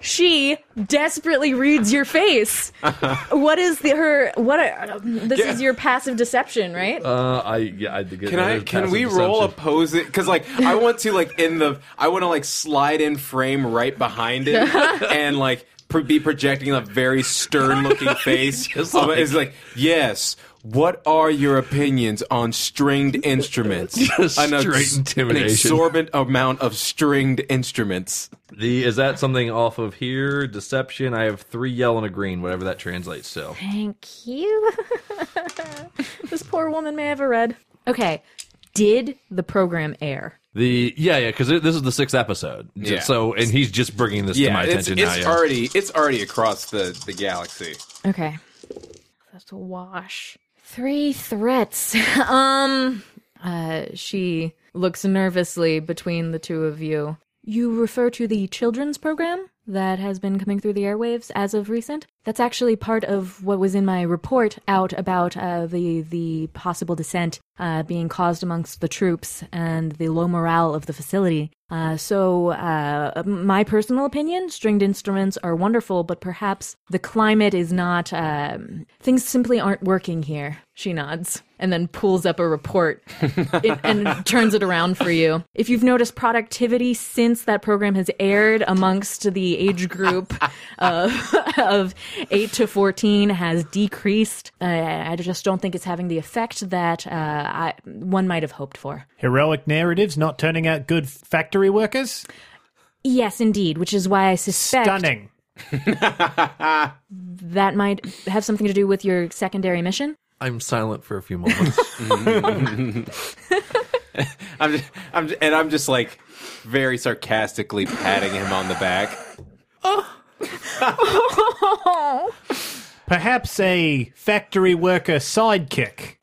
B: She desperately reads your face. what is the her? What? Are, this is your passive deception, right?
D: Uh, I yeah, I think
F: Can I? Can
D: passive
F: we roll a pose it? Because like I want to like in the I want to like slide in frame right behind it and like pro- be projecting a very stern looking face.
D: Just
F: Um,
D: like-
F: it's like yes. What are your opinions on stringed instruments?
D: Just
F: An ex- An exorbitant amount of stringed instruments.
D: The is that something off of here? Deception. I have three yellow and a green, whatever that translates to.
B: Thank you. this poor woman may have a red. Okay. Did the program air?
D: The yeah yeah because this is the sixth episode.
F: Yeah.
D: So and he's just bringing this to my
F: it's,
D: attention
F: it's
D: now. Yeah.
F: already it's already across the the galaxy.
B: Okay. That's a wash. Three threats. um uh she looks nervously between the two of you. You refer to the children's program that has been coming through the airwaves as of recent? That's actually part of what was in my report out about uh, the the possible dissent uh, being caused amongst the troops and the low morale of the facility. Uh, so, uh, my personal opinion, stringed instruments are wonderful, but perhaps the climate is not. Um, things simply aren't working here. She nods and then pulls up a report in- and turns it around for you. If you've noticed productivity since that program has aired amongst the age group of, of 8 to 14 has decreased, uh, I just don't think it's having the effect that uh, I, one might have hoped for.
C: Heroic narratives not turning out good factory workers?
B: Yes, indeed, which is why I suspect
C: Stunning.
B: that might have something to do with your secondary mission.
D: I'm silent for a few moments. Mm-hmm.
F: I'm just, I'm and I'm just like very sarcastically patting him on the back.
C: Perhaps a factory worker sidekick.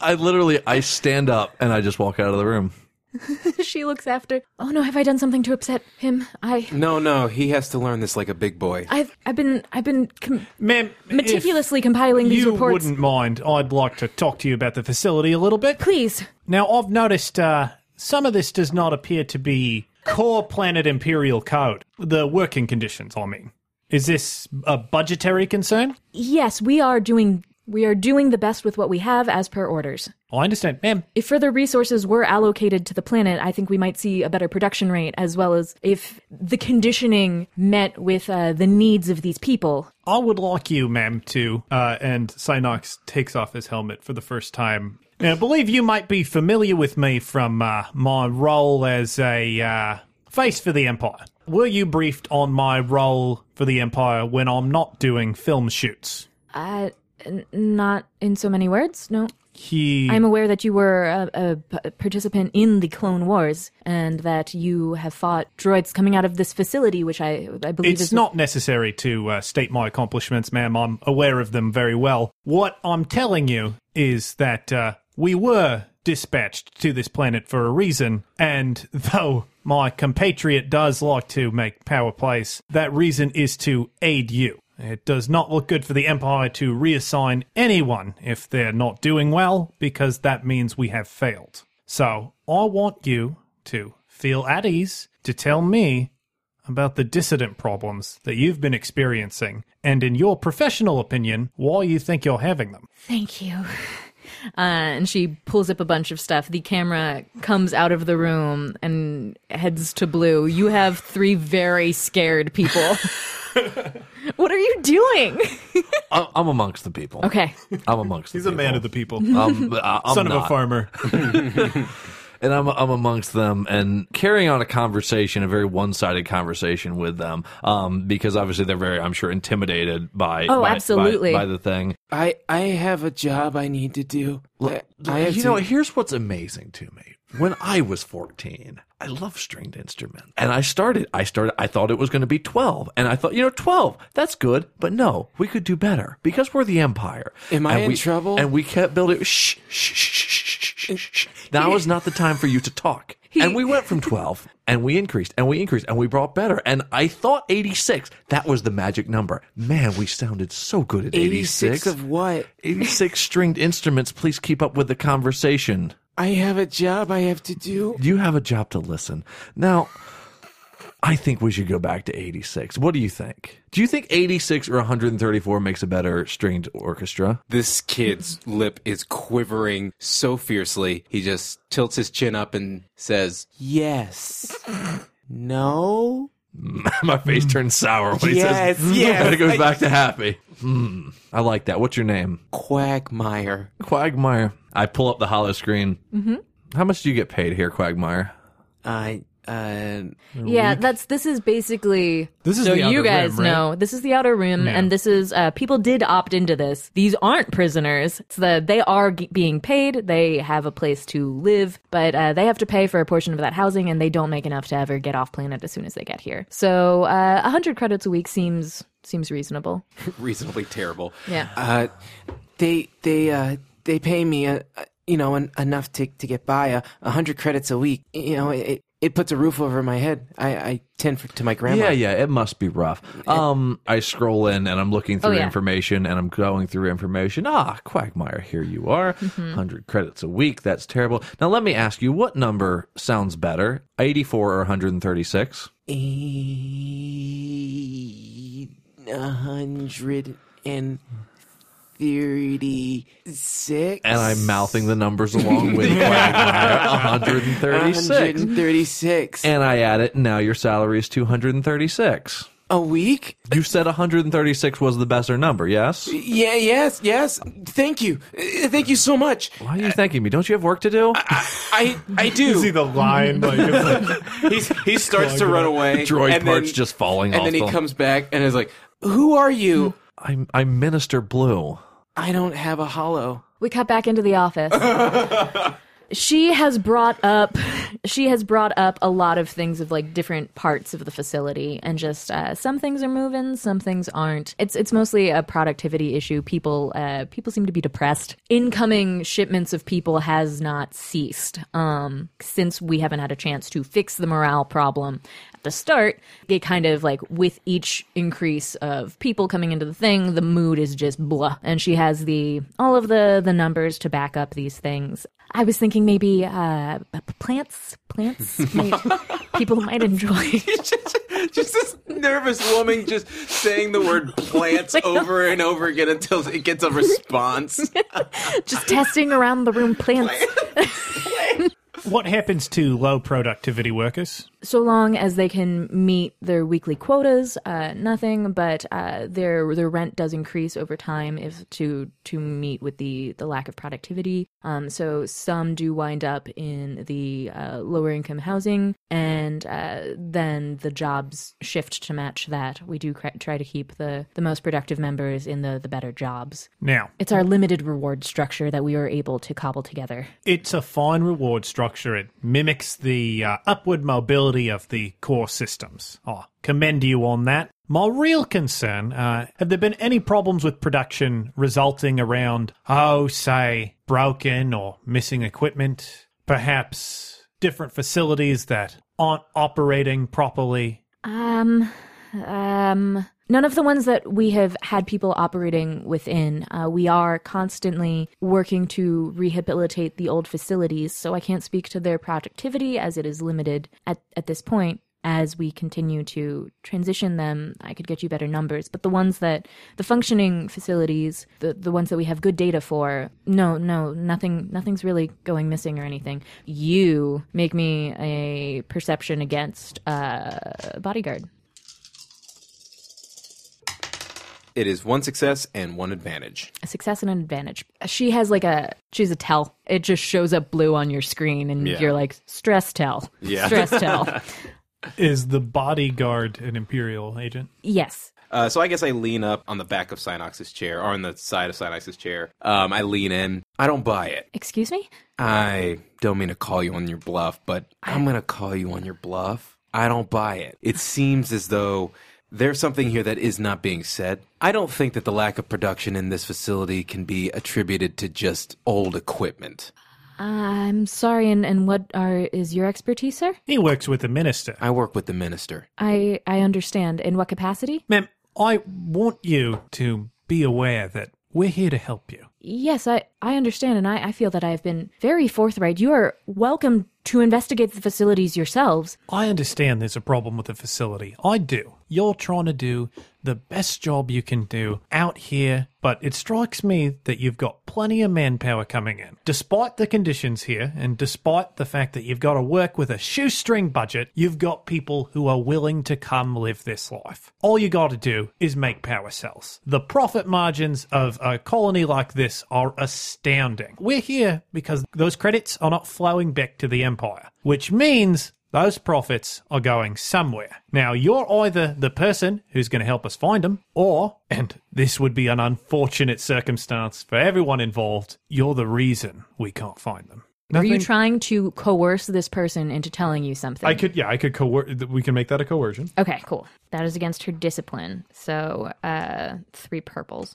D: I literally I stand up and I just walk out of the room.
B: she looks after. Oh no, have I done something to upset him? I,
F: No, no, he has to learn this like a big boy.
B: I've, I've been, I've been com-
C: Ma'am,
B: meticulously compiling these
C: you
B: reports.
C: wouldn't mind, I'd like to talk to you about the facility a little bit.
B: Please.
C: Now, I've noticed uh, some of this does not appear to be core planet Imperial code. The working conditions, I mean. Is this a budgetary concern?
B: Yes, we are doing, we are doing the best with what we have as per orders.
C: I understand. Ma'am,
B: If further resources were allocated to the planet, I think we might see a better production rate, as well as if the conditioning met with uh, the needs of these people.
C: I would like you, ma'am, to, uh, and Synox takes off his helmet for the first time. Now, I believe you might be familiar with me from uh, my role as a uh, face for the Empire. Were you briefed on my role for the Empire when I'm not doing film shoots?
B: Uh, n- not in so many words, no.
C: He.
B: I'm aware that you were a participant in the Clone Wars, and that you have fought droids coming out of this facility, which I, I believe
C: It's
B: is
C: not necessary to uh, state my accomplishments, ma'am. I'm aware of them very well. What I'm telling you is that uh, we were dispatched to this planet for a reason, and though my compatriot does like to make power plays, that reason is to aid you. It does not look good for the Empire to reassign anyone if they're not doing well, because that means we have failed. So I want you to feel at ease to tell me about the dissident problems that you've been experiencing, and in your professional opinion, why you think you're having them.
B: Thank you. Uh, and she pulls up a bunch of stuff. The camera comes out of the room and heads to Blue. You have three very scared people. what are you doing?
D: I- I'm amongst the people.
B: Okay.
D: I'm amongst.
C: He's
D: the
C: a man of the people,
D: Um, I- I'm
C: son of a farmer.
D: and I'm I'm amongst them and carrying on a conversation, a very one sided conversation with them, um, because obviously they're very, I'm sure, intimidated by
B: Oh,
D: by- by-
B: absolutely.
D: by, the thing.
F: I I have a job I need to do. I, I
D: you
F: to,
D: know, here's what's amazing to me. When I was 14, I loved stringed instruments. And I started, I started, I thought it was going to be 12. And I thought, you know, 12, that's good. But no, we could do better because we're the Empire.
F: Am I
D: And
F: in
D: we-
F: trouble?
D: And we kept building, shh, shh, shh, shh, shh, shh, shh. Now is not the time for you to talk. and we went from 12 and we increased and we increased and we brought better. And I thought 86, that was the magic number. Man, we sounded so good at 86.
F: 86 of what?
D: 86 stringed instruments. Please keep up with the conversation.
F: I have a job I have to do.
D: You have a job to listen. Now, I think we should go back to 86. What do you think? Do you think 86 or 134 makes a better stringed orchestra?
F: This kid's lip is quivering so fiercely. He just tilts his chin up and says, "Yes." no?
D: My face turns sour when he
F: Yes,
D: says,
F: yes.
D: and it goes back to happy. Hmm. I like that. What's your name?
F: Quagmire.
D: Quagmire. I pull up the holo screen. Mm-hmm. How much do you get paid here, Quagmire?
F: I uh
B: Yeah, that's this is basically
C: This is
B: so
C: the outer
B: you guys
C: rim, right?
B: know this is the outer room,
C: Yeah.
B: and this is uh, people did opt into this. These aren't prisoners. It's the they are g- being paid. They have a place to live, but uh, they have to pay for a portion of that housing, and they don't make enough to ever get off planet as soon as they get here. So uh, a hundred credits a week seems seems reasonable.
F: reasonably terrible.
B: Yeah.
F: Uh they they uh they pay me uh, uh, you know en- enough to to get by a uh, hundred credits a week. You know, it it puts a roof over my head. I I tend for, to my grandma.
D: Yeah, yeah, it must be rough. Um, I scroll in and I'm looking through
B: Oh, yeah.
D: information and I'm going through information. Ah, Quagmire, here you are.
B: Mm-hmm.
D: 100 credits a week. That's terrible. Now, let me ask you, what number sounds better, 84 or 136?
F: A hundred and thirty-six.
D: And I'm mouthing the numbers along with Quagmire, 136.
F: 136
D: And I add it, and now your salary is 236.
F: a week.
D: You said 136 was the better number, yes?
F: Yeah. Yes. Yes. Thank you. Uh, Thank you so much.
D: Why are you thanking me? Don't you have work to do?
F: I I
C: You see
F: do.
C: the line, like, it's like
F: He's, he starts to run away.
D: Droid
F: and
D: parts
F: then,
D: just falling
F: and
D: off
F: then he
D: the-
F: comes back and is like, "Who are you?
D: I'm, I'm Minister Blue.
F: I don't have a holo."
B: We cut back into the office. she has brought up she has brought up a lot of things of like different parts of the facility and just uh, some things are moving some things aren't it's it's mostly a productivity issue people uh, people seem to be depressed incoming shipments of people has not ceased um since we haven't had a chance to fix the morale problem at the start it kind of like with each increase of people coming into the thing the mood is just blah and she has the all of the the numbers to back up these things I was thinking maybe uh, plants. Plants might people might enjoy.
F: just, just this nervous woman just saying the word plants over and over again until it gets a response.
B: Just testing around the room plants.
C: What happens to low productivity workers?
B: So long as they can meet their weekly quotas, uh, nothing. But uh, their their rent does increase over time if to to meet with the the lack of productivity. Um, so some do wind up in the uh, lower income housing, and uh, then the jobs shift to match that. We do cr- try to keep the the most productive members in the the better jobs.
C: Now,
B: It's our limited reward structure that we were able to cobble together.
C: it's a fine reward structure. It mimics the uh, upward mobility of the core systems. I commend you on that. My real concern uh, have there been any problems with production resulting around, oh, say, broken or missing equipment? Perhaps different facilities that aren't operating properly?
B: Um, um, none of the ones that we have had people operating within. Uh, we are constantly working to rehabilitate the old facilities, so I can't speak to their productivity as it is limited at, at this point. As we continue to transition them, I could get you better numbers. But the ones that, the functioning facilities, the, the ones that we have good data for, no, no, nothing, nothing's really going missing or anything. You make me a perception against uh, bodyguard.
F: It is one success and one advantage.
B: a success and an advantage. She has like a she's a tell. It just shows up blue on your screen, and
F: Yeah.
B: you're like stress tell.
F: Yeah.
B: stress tell.
C: Is the bodyguard an Imperial agent?
B: yes.
F: Uh, so I guess I lean up on the back of Synox's chair, or on the side of Synox's chair. Um, I lean in. I don't buy it.
B: Excuse me.
F: I don't mean to call you on your bluff, but I'm going to call you on your bluff. I don't buy it. It seems as though there's something here that is not being said. I don't think that the lack of production in this facility can be attributed to just old equipment.
B: I'm sorry, and, and what are is your expertise, sir?
C: He works with the minister.
F: I work with the minister.
B: I I understand. In what capacity?
C: Ma'am, I want you to be aware that we're here to help you.
B: Yes, I I understand, and I, I feel that I have been very forthright. You are welcome to investigate the facilities yourselves.
C: I understand there's a problem with the facility. I do. You're trying to do the best job you can do out here, but it strikes me that you've got plenty of manpower coming in. Despite the conditions here, and despite the fact that you've got to work with a shoestring budget, you've got people who are willing to come live this life. All you got to do is make power cells. The profit margins of a colony like this are astounding. We're here because those credits are not flowing back to the Empire, which means those profits are going somewhere. Now, you're either the person who's going to help us find them, or, and this would be an unfortunate circumstance for everyone involved, you're the reason we can't find them.
B: Are you trying to coerce this person into telling you something?
C: I could, yeah, I could coerce. we can make that a coercion.
B: Okay, cool. That is against her discipline. So, uh, three purples.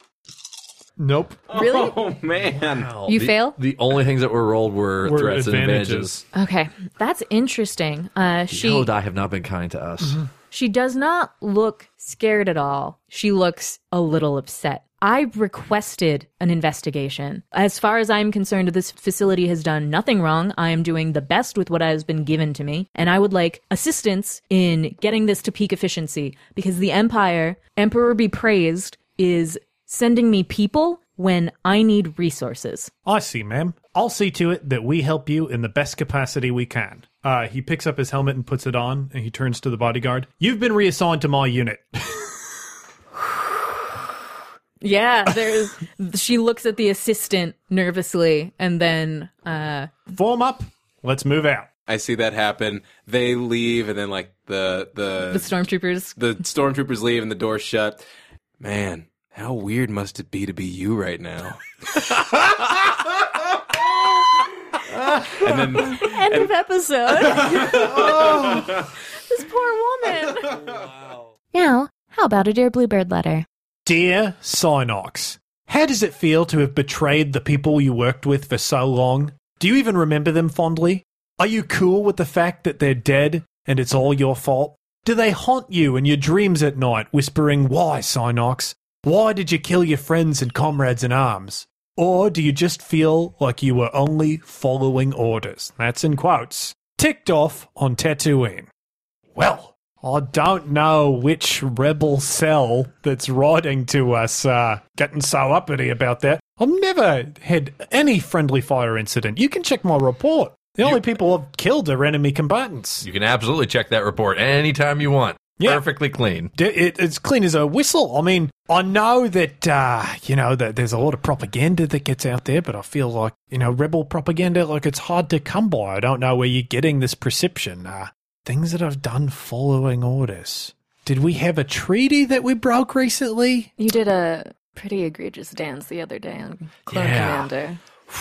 C: Nope.
B: Really?
F: Oh, man.
B: You
D: the,
B: fail?
D: The only things that were rolled were,
C: Were
D: threats
C: advantages.
D: and advantages.
B: Okay, that's interesting. Uh, she
D: Yodai have not been kind to us.
B: she does not look scared at all. She looks a little upset. I requested an investigation. As far as I'm concerned, this facility has done nothing wrong. I am doing the best with what has been given to me, and I would like assistance in getting this to peak efficiency because the Empire, Emperor be praised, is sending me people when I need resources.
C: I see, ma'am. I'll see to it that we help you in the best capacity we can. Uh, he picks up his helmet and puts it on, and he turns to the bodyguard. You've been reassigned to my unit.
B: Yeah, there's. she looks at the assistant nervously, and then uh,
C: Form up. Let's move out.
F: I see that happen. They leave, and then, like, the, the,
B: the stormtroopers.
F: the stormtroopers leave and the door's shut. Man, how weird must it be to be you right now? and then
B: End of episode. this poor woman. Now, how about a Dear Bluebird letter?
C: Dear Synox, how does it feel to have betrayed the people you worked with for so long? Do you even remember them fondly? Are you cool with the fact that they're dead and it's all your fault? Do they haunt you in your dreams at night, whispering, Why, Synox? Why did you kill your friends and comrades in arms? Or do you just feel like you were only following orders? That's in quotes. Ticked off on Tatooine. Well, I don't know which rebel cell that's writing to us, uh, getting so uppity about that. I've never had any friendly fire incident. You can check my report. The only people I've killed are enemy combatants.
D: You can absolutely check that report anytime you want.
C: Yeah.
D: Perfectly clean.
C: It, it's clean as a whistle. I mean, I know that, uh, you know, that there's a lot of propaganda that gets out there, but I feel like, you know, rebel propaganda, like it's hard to come by. I don't know where you're getting this perception. Uh, things that I've done following orders. Did we have a treaty that we broke recently?
B: You did a pretty egregious dance the other day on Clone
D: Yeah.
B: Commander.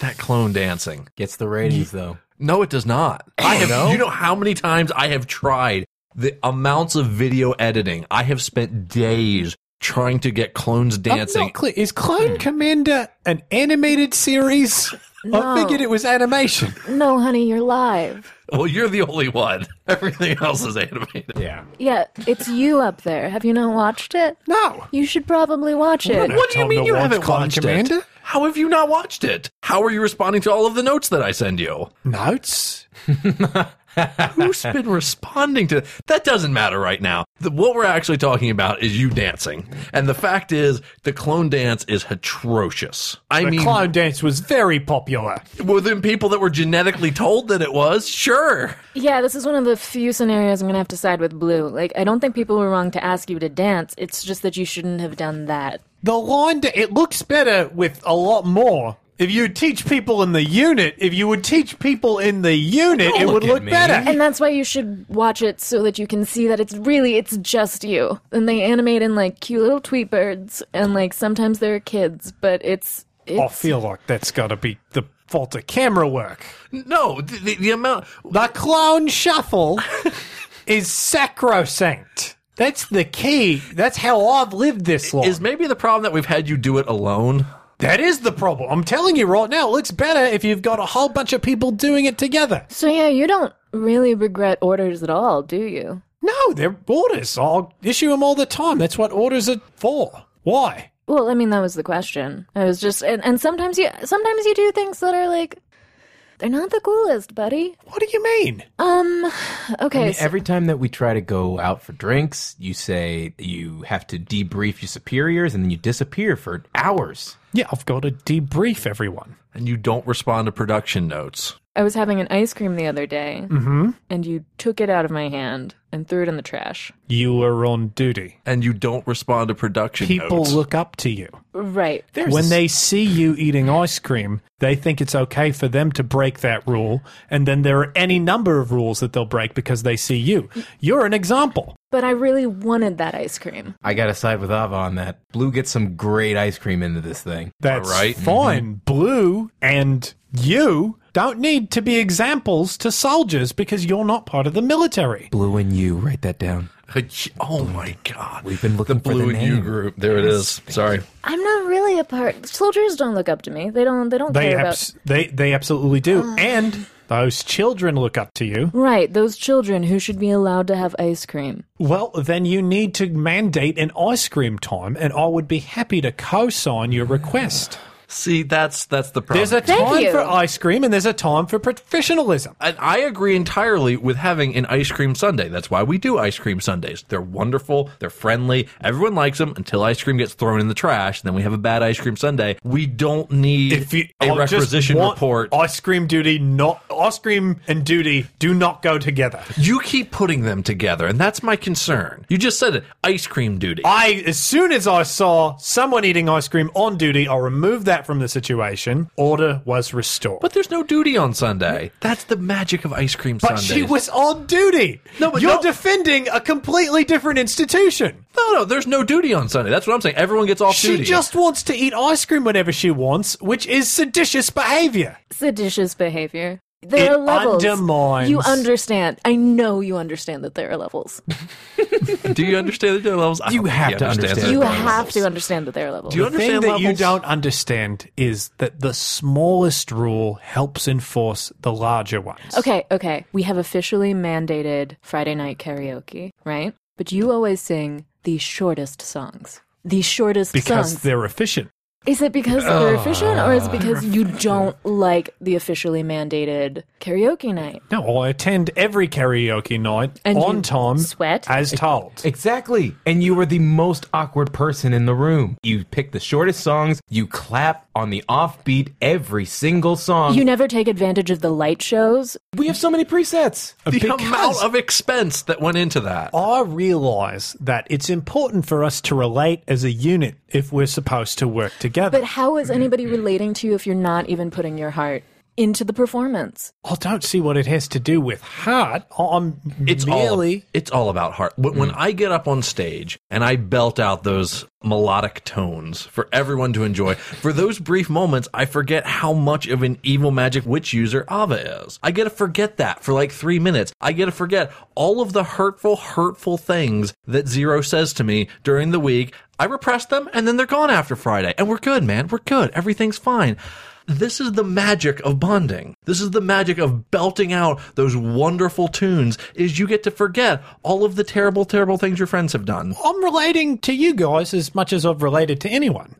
D: That clone dancing.
F: gets the ratings though.
D: No, it does not. I have. You know how many times I have tried the amounts of video editing. I have spent days trying to get clones
C: I'm
D: dancing.
C: not clear. Is Clone Commander an animated series? I figured it was animation.
B: No, honey, you're live.
D: Well, you're the only one. Everything else is animated.
F: Yeah.
B: Yeah, it's you up there. Have you not watched it?
C: No.
B: You should probably watch it.
D: What do you mean you haven't
C: Clone
D: watched
C: Commander?
D: it? How have you not watched it? How are you responding to all of the notes that I send you?
C: Notes?
D: Who's been responding to that? Doesn't matter right now. The, what we're actually talking about is you dancing, and the fact is, the clone dance is atrocious. I
C: The
D: mean,
C: clone dance was very popular.
D: within people that were genetically told that it was, sure.
B: Yeah, this is one of the few scenarios I'm gonna have to side with Blue. Like, I don't think people were wrong to ask you to dance. It's just that you shouldn't have done that.
C: The line, it looks better with a lot more. If you teach people in the unit, if you would teach people in the unit, it would
F: look at
C: look
F: me.
C: better.
B: And that's why you should watch it so that you can see that it's really it's just you. And they animate in like cute little tweet birds and like sometimes there are kids, but it's it's
C: I feel like that's got to be the fault of camera work.
D: No, the, the, the amount.
C: The clone shuffle is sacrosanct. That's the key. That's how I've lived this long.
D: Is maybe the problem that we've had you do it alone?
C: That is the problem. I'm telling you right now, it looks better if you've got a whole bunch of people doing it together.
B: So yeah, you don't really regret orders at all, do you?
C: No, they're orders. I'll issue them all the time. That's what orders are for. Why?
B: Well, I mean that was the question. I was just and, and sometimes you sometimes you do things that are like they're not the coolest, buddy.
C: What do you mean?
B: Um okay.
F: I mean,
B: so-
F: every time that we try to go out for drinks, you say you have to debrief your superiors, and then you disappear for hours.
C: Yeah, I've got to debrief everyone.
D: And you don't respond to production notes.
B: I was having an ice cream the other day, mm-hmm. and you took it out of my hand and threw it in the trash.
C: You are on duty.
D: And you don't respond to production
C: People
D: notes.
C: look up to you.
B: Right.
C: when they see you eating ice cream, they think it's okay for them to break that rule. And then there are any number of rules that they'll break because they see you. You're an example.
B: But I really wanted that ice cream.
F: I got to side with Ava on that. Blue gets some great ice cream into this thing.
C: That's
D: right.
C: fine. Mm-hmm. Blue and you don't need to be examples to soldiers because you're not part of the military.
F: Blue and you, write that down.
D: Oh my god.
F: We've been looking
D: the
F: for the
D: Blue and You group. There it is. Sorry.
B: I'm not really a part. Soldiers don't look up to me. They don't. They don't
C: They
B: care
C: abs- they they absolutely do. Ah. and those children look up to you.
B: Right. Those children who should be allowed to have ice cream.
C: Well, then you need to mandate an ice cream time, and I would be happy to co-sign your request.
D: See, that's that's the problem.
C: There's a
B: Thank
C: time
B: you.
C: for ice cream, and there's a time for professionalism.
D: And I agree entirely with having an ice cream Sunday. That's why we do ice cream sundaes. They're wonderful. They're friendly. Everyone likes them until ice cream gets thrown in the trash. Then we have a bad ice cream Sunday. We don't need
C: If you
D: a
C: I just
D: requisition
C: want
D: report.
C: ice cream duty, not ice cream and duty do not go together.
D: You keep putting them together, and that's my concern. You just said it. Ice cream duty.
C: I, as soon as I saw someone eating ice cream on duty, I removed that from the situation. Order was restored.
D: but there's no duty on Sunday. That's the magic of ice cream
C: But
D: sundaes.
C: she was on duty.
D: No, but
C: you're
D: no-
C: defending a completely different institution.
D: No, no, there's no duty on Sunday. That's what I'm saying. Everyone gets off duty.
C: She
D: duty.
C: just wants to eat ice cream whenever she wants, which is seditious behavior.
B: Seditious behavior. There
C: It
B: are levels.
C: undermines-
B: You understand. I know you understand that there are levels.
D: Do you understand that there are levels? I
F: You have to
D: understands
F: understand
B: You
F: there are
D: different
B: have
D: levels.
B: to understand that there are levels.
D: Do you
C: The thing
D: understand
C: that you don't understand is that the smallest rule helps enforce the larger ones.
B: Okay, okay. We have officially mandated Friday night karaoke, right? But you always sing the shortest songs. The shortest songs
C: Because
B: songs.
C: they're efficient.
B: Is it because they're efficient or is it because you don't like the officially mandated karaoke night?
C: No, I attend every karaoke night
B: And
C: on
B: you
C: time
B: sweat?
C: as told.
F: Exactly. And you were the most awkward person in the room. You pick the shortest songs, you clap on the offbeat every single song.
B: You never take advantage of the light shows.
F: we have so many presets.
D: the amount of expense that went into that.
C: I realize that it's important for us to relate as a unit if we're supposed to work together.
B: But how is anybody relating to you if you're not even putting your heart into the performance?
C: I don't see what it has to do with heart. I'm
D: It's
C: merely.
D: all it's all about heart. When, when mm. I get up on stage and I belt out those melodic tones for everyone to enjoy, for those brief moments, I forget how much of an evil magic witch user Ava is. I get to forget that for like three minutes. I get to forget all of the hurtful, hurtful things that Zero says to me during the week. I repress them and then they're gone after Friday. And we're good, man. We're good. Everything's fine. This is the magic of bonding. This is the magic of belting out those wonderful tunes is you get to forget all of the terrible, terrible things your friends have done.
C: I'm relating to you guys as much as I've related to anyone.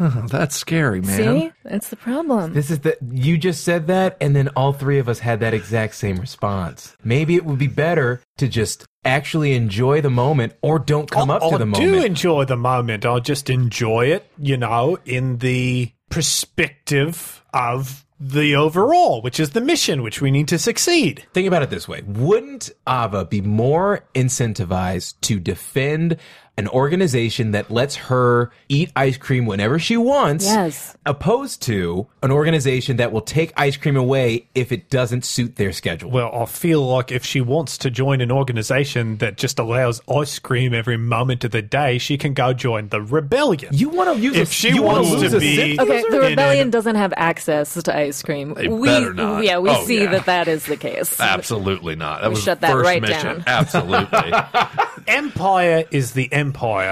D: Oh, that's scary, man.
B: See? That's the problem.
F: This is the you just said that and then all three of us had that exact same response. Maybe it would be better to just actually enjoy the moment or don't come
C: I,
F: up to
C: I
F: the
C: do enjoy the moment. I'll just enjoy it, you know, in the perspective of the overall, which is the mission, which we need to succeed.
F: Think about it this way. Wouldn't Ava be more incentivized to defend an organization that lets her eat ice cream whenever she wants?
B: Yes.
F: Opposed to an organization that will take ice cream away if it doesn't suit their schedule.
C: Well, I feel like if she wants to join an organization that just allows ice cream every moment of the day, she can go join the rebellion.
F: you want to use
C: if
F: a,
C: she
F: you
C: wants
F: lose
C: to
F: a
C: be-
B: Okay,
F: user?
B: the rebellion
C: an-
B: doesn't have access to ice cream.
D: They
B: we,
D: better not.
B: Yeah, we
D: Oh,
B: see
D: yeah.
B: that that is the case.
D: Absolutely not. That
B: We
D: was
B: shut that
D: first
B: right
D: mission.
B: down.
D: Absolutely.
C: Empire is the empire.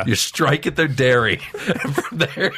D: You strike at their dairy. From there,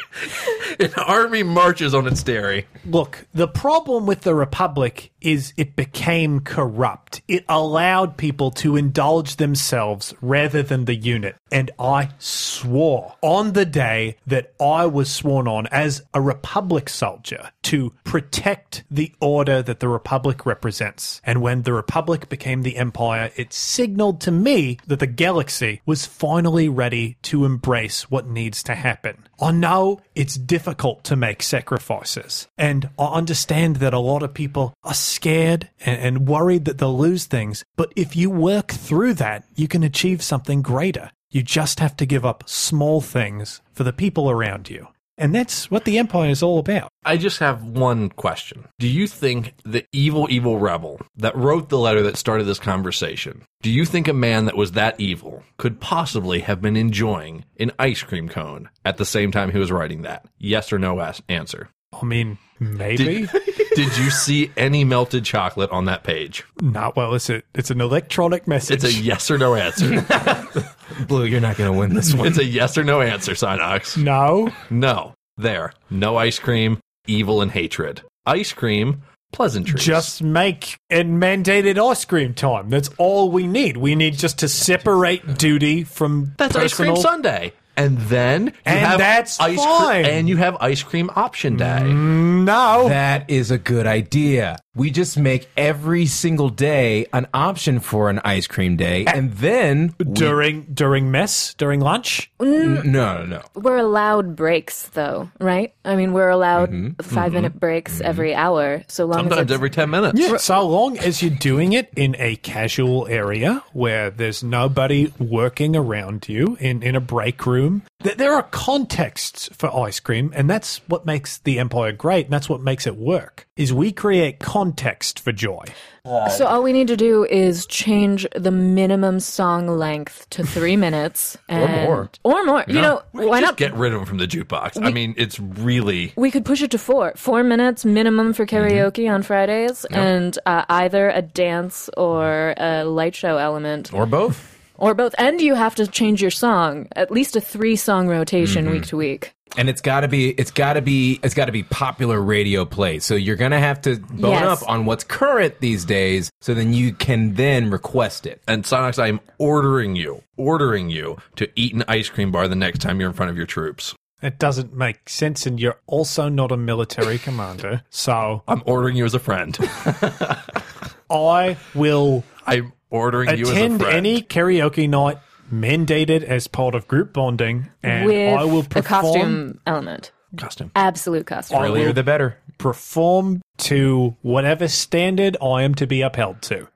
D: an army marches on its dairy.
C: Look, the problem with the Republic is it became corrupt. It allowed people to indulge themselves rather than the unit. And I swore on the day that I was sworn on as a Republic soldier to protect the order that the Republic represents. And when the Republic became the Empire, it signaled to me that the galaxy was finally ready to embrace what needs to happen. I know it's difficult to make sacrifices, and I understand that a lot of people are scared and, and worried that they'll lose things. But if you work through that, you can achieve something greater. You just have to give up small things for the people around you. And that's what the Empire is all about.
D: I just have one question. Do you think the evil, evil rebel that wrote the letter that started this conversation, do you think a man that was that evil could possibly have been enjoying an ice cream cone at the same time he was writing that? Yes or no answer.
C: I mean, maybe.
D: Did, did you see any melted chocolate on that page?
C: Not well. It's a it's an electronic message.
D: It's a yes or no answer.
F: Blue, you're not going to win this one.
D: it's a yes or no answer, Synox.
C: no.
D: No. There. No ice cream, evil and hatred. Ice cream, pleasantries.
C: Just make and mandated ice cream time. That's all we need. We need just to separate duty from
D: That's ice cream Sunday. And then you
C: And
D: have
C: that's
D: ice
C: fine.
D: and you have ice cream option day.
C: Mm, no.
F: That is a good idea. We just make every single day an option for an ice cream day, eh. and then we-
C: during during mess during lunch.
F: no, no, no.
B: We're allowed breaks, though, right? I mean, we're allowed
D: Mm-hmm.
B: 5 minute mm-hmm. breaks mm-hmm. every hour, so long as
D: Sometimes
B: it's
D: every 10 minutes.
C: Yeah. So long as you're doing it in a casual area where there's nobody working around you in in a break room room. There are contexts for ice cream, and that's what makes the Empire great, and that's what makes it work. Is we create context for joy.
B: So all we need to do is change the minimum song length to three minutes and,
D: more.
B: or more. You know,
D: we
B: why
D: just
B: not?
D: get rid of them from the jukebox? I mean, it's really
B: we could push it to four. Four minutes minimum for karaoke on Fridays, and uh, either a dance or a light show element,
F: Or both.
B: Or both. And you have to change your song, at least a three song rotation mm-hmm. week to week.
F: And it's got to be it's got to be it's got to be popular radio play. So you're going to have to bone
B: Yes.
F: up on what's current these days so then you can then request it.
D: And Synox, I am ordering you, ordering you to eat an ice cream bar the next time you're in front of your troops.
C: It doesn't make sense, and you're also not a military commander, so
D: I'm ordering you as a friend.
C: I will
D: I'm ordering you as a
C: attend
D: friend.
C: any karaoke night mandated as part of group bonding, and
B: with
C: I will
B: a
C: perform
B: costume element.
D: costume.
B: Absolute costume.
C: I
F: Earlier
C: will
F: the better.
C: perform to whatever standard I am to be upheld to.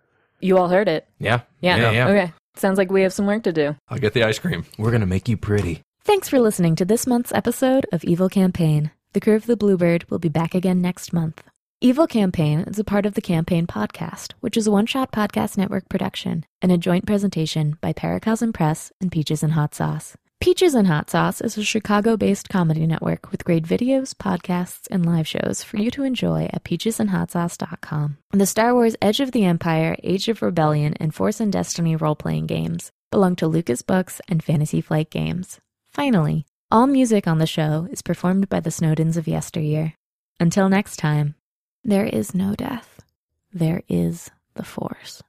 B: You all heard it.
F: Yeah.
B: Yeah.
F: Yeah. yeah.
B: Okay. Sounds like we have some work to do.
D: I'll get the ice cream.
F: We're going to make you pretty.
A: Thanks for listening to this month's episode of Evil Campaign. The Crew of the Bluebird will be back again next month. Evil Campaign is a part of the Campaign Podcast, which is a one shot podcast network production and a joint presentation by Paracosm Press and Peaches and Hot Sauce. Peaches and Hot Sauce is a Chicago based comedy network with great videos, podcasts, and live shows for you to enjoy at peachesandhotsauce.com. The Star Wars Edge of the Empire, Age of Rebellion, and Force and Destiny role playing games belong to Lucas Books and Fantasy Flight Games. Finally, all music on the show is performed by the Snowdens of yesteryear. Until next time, there is no death. There is the Force.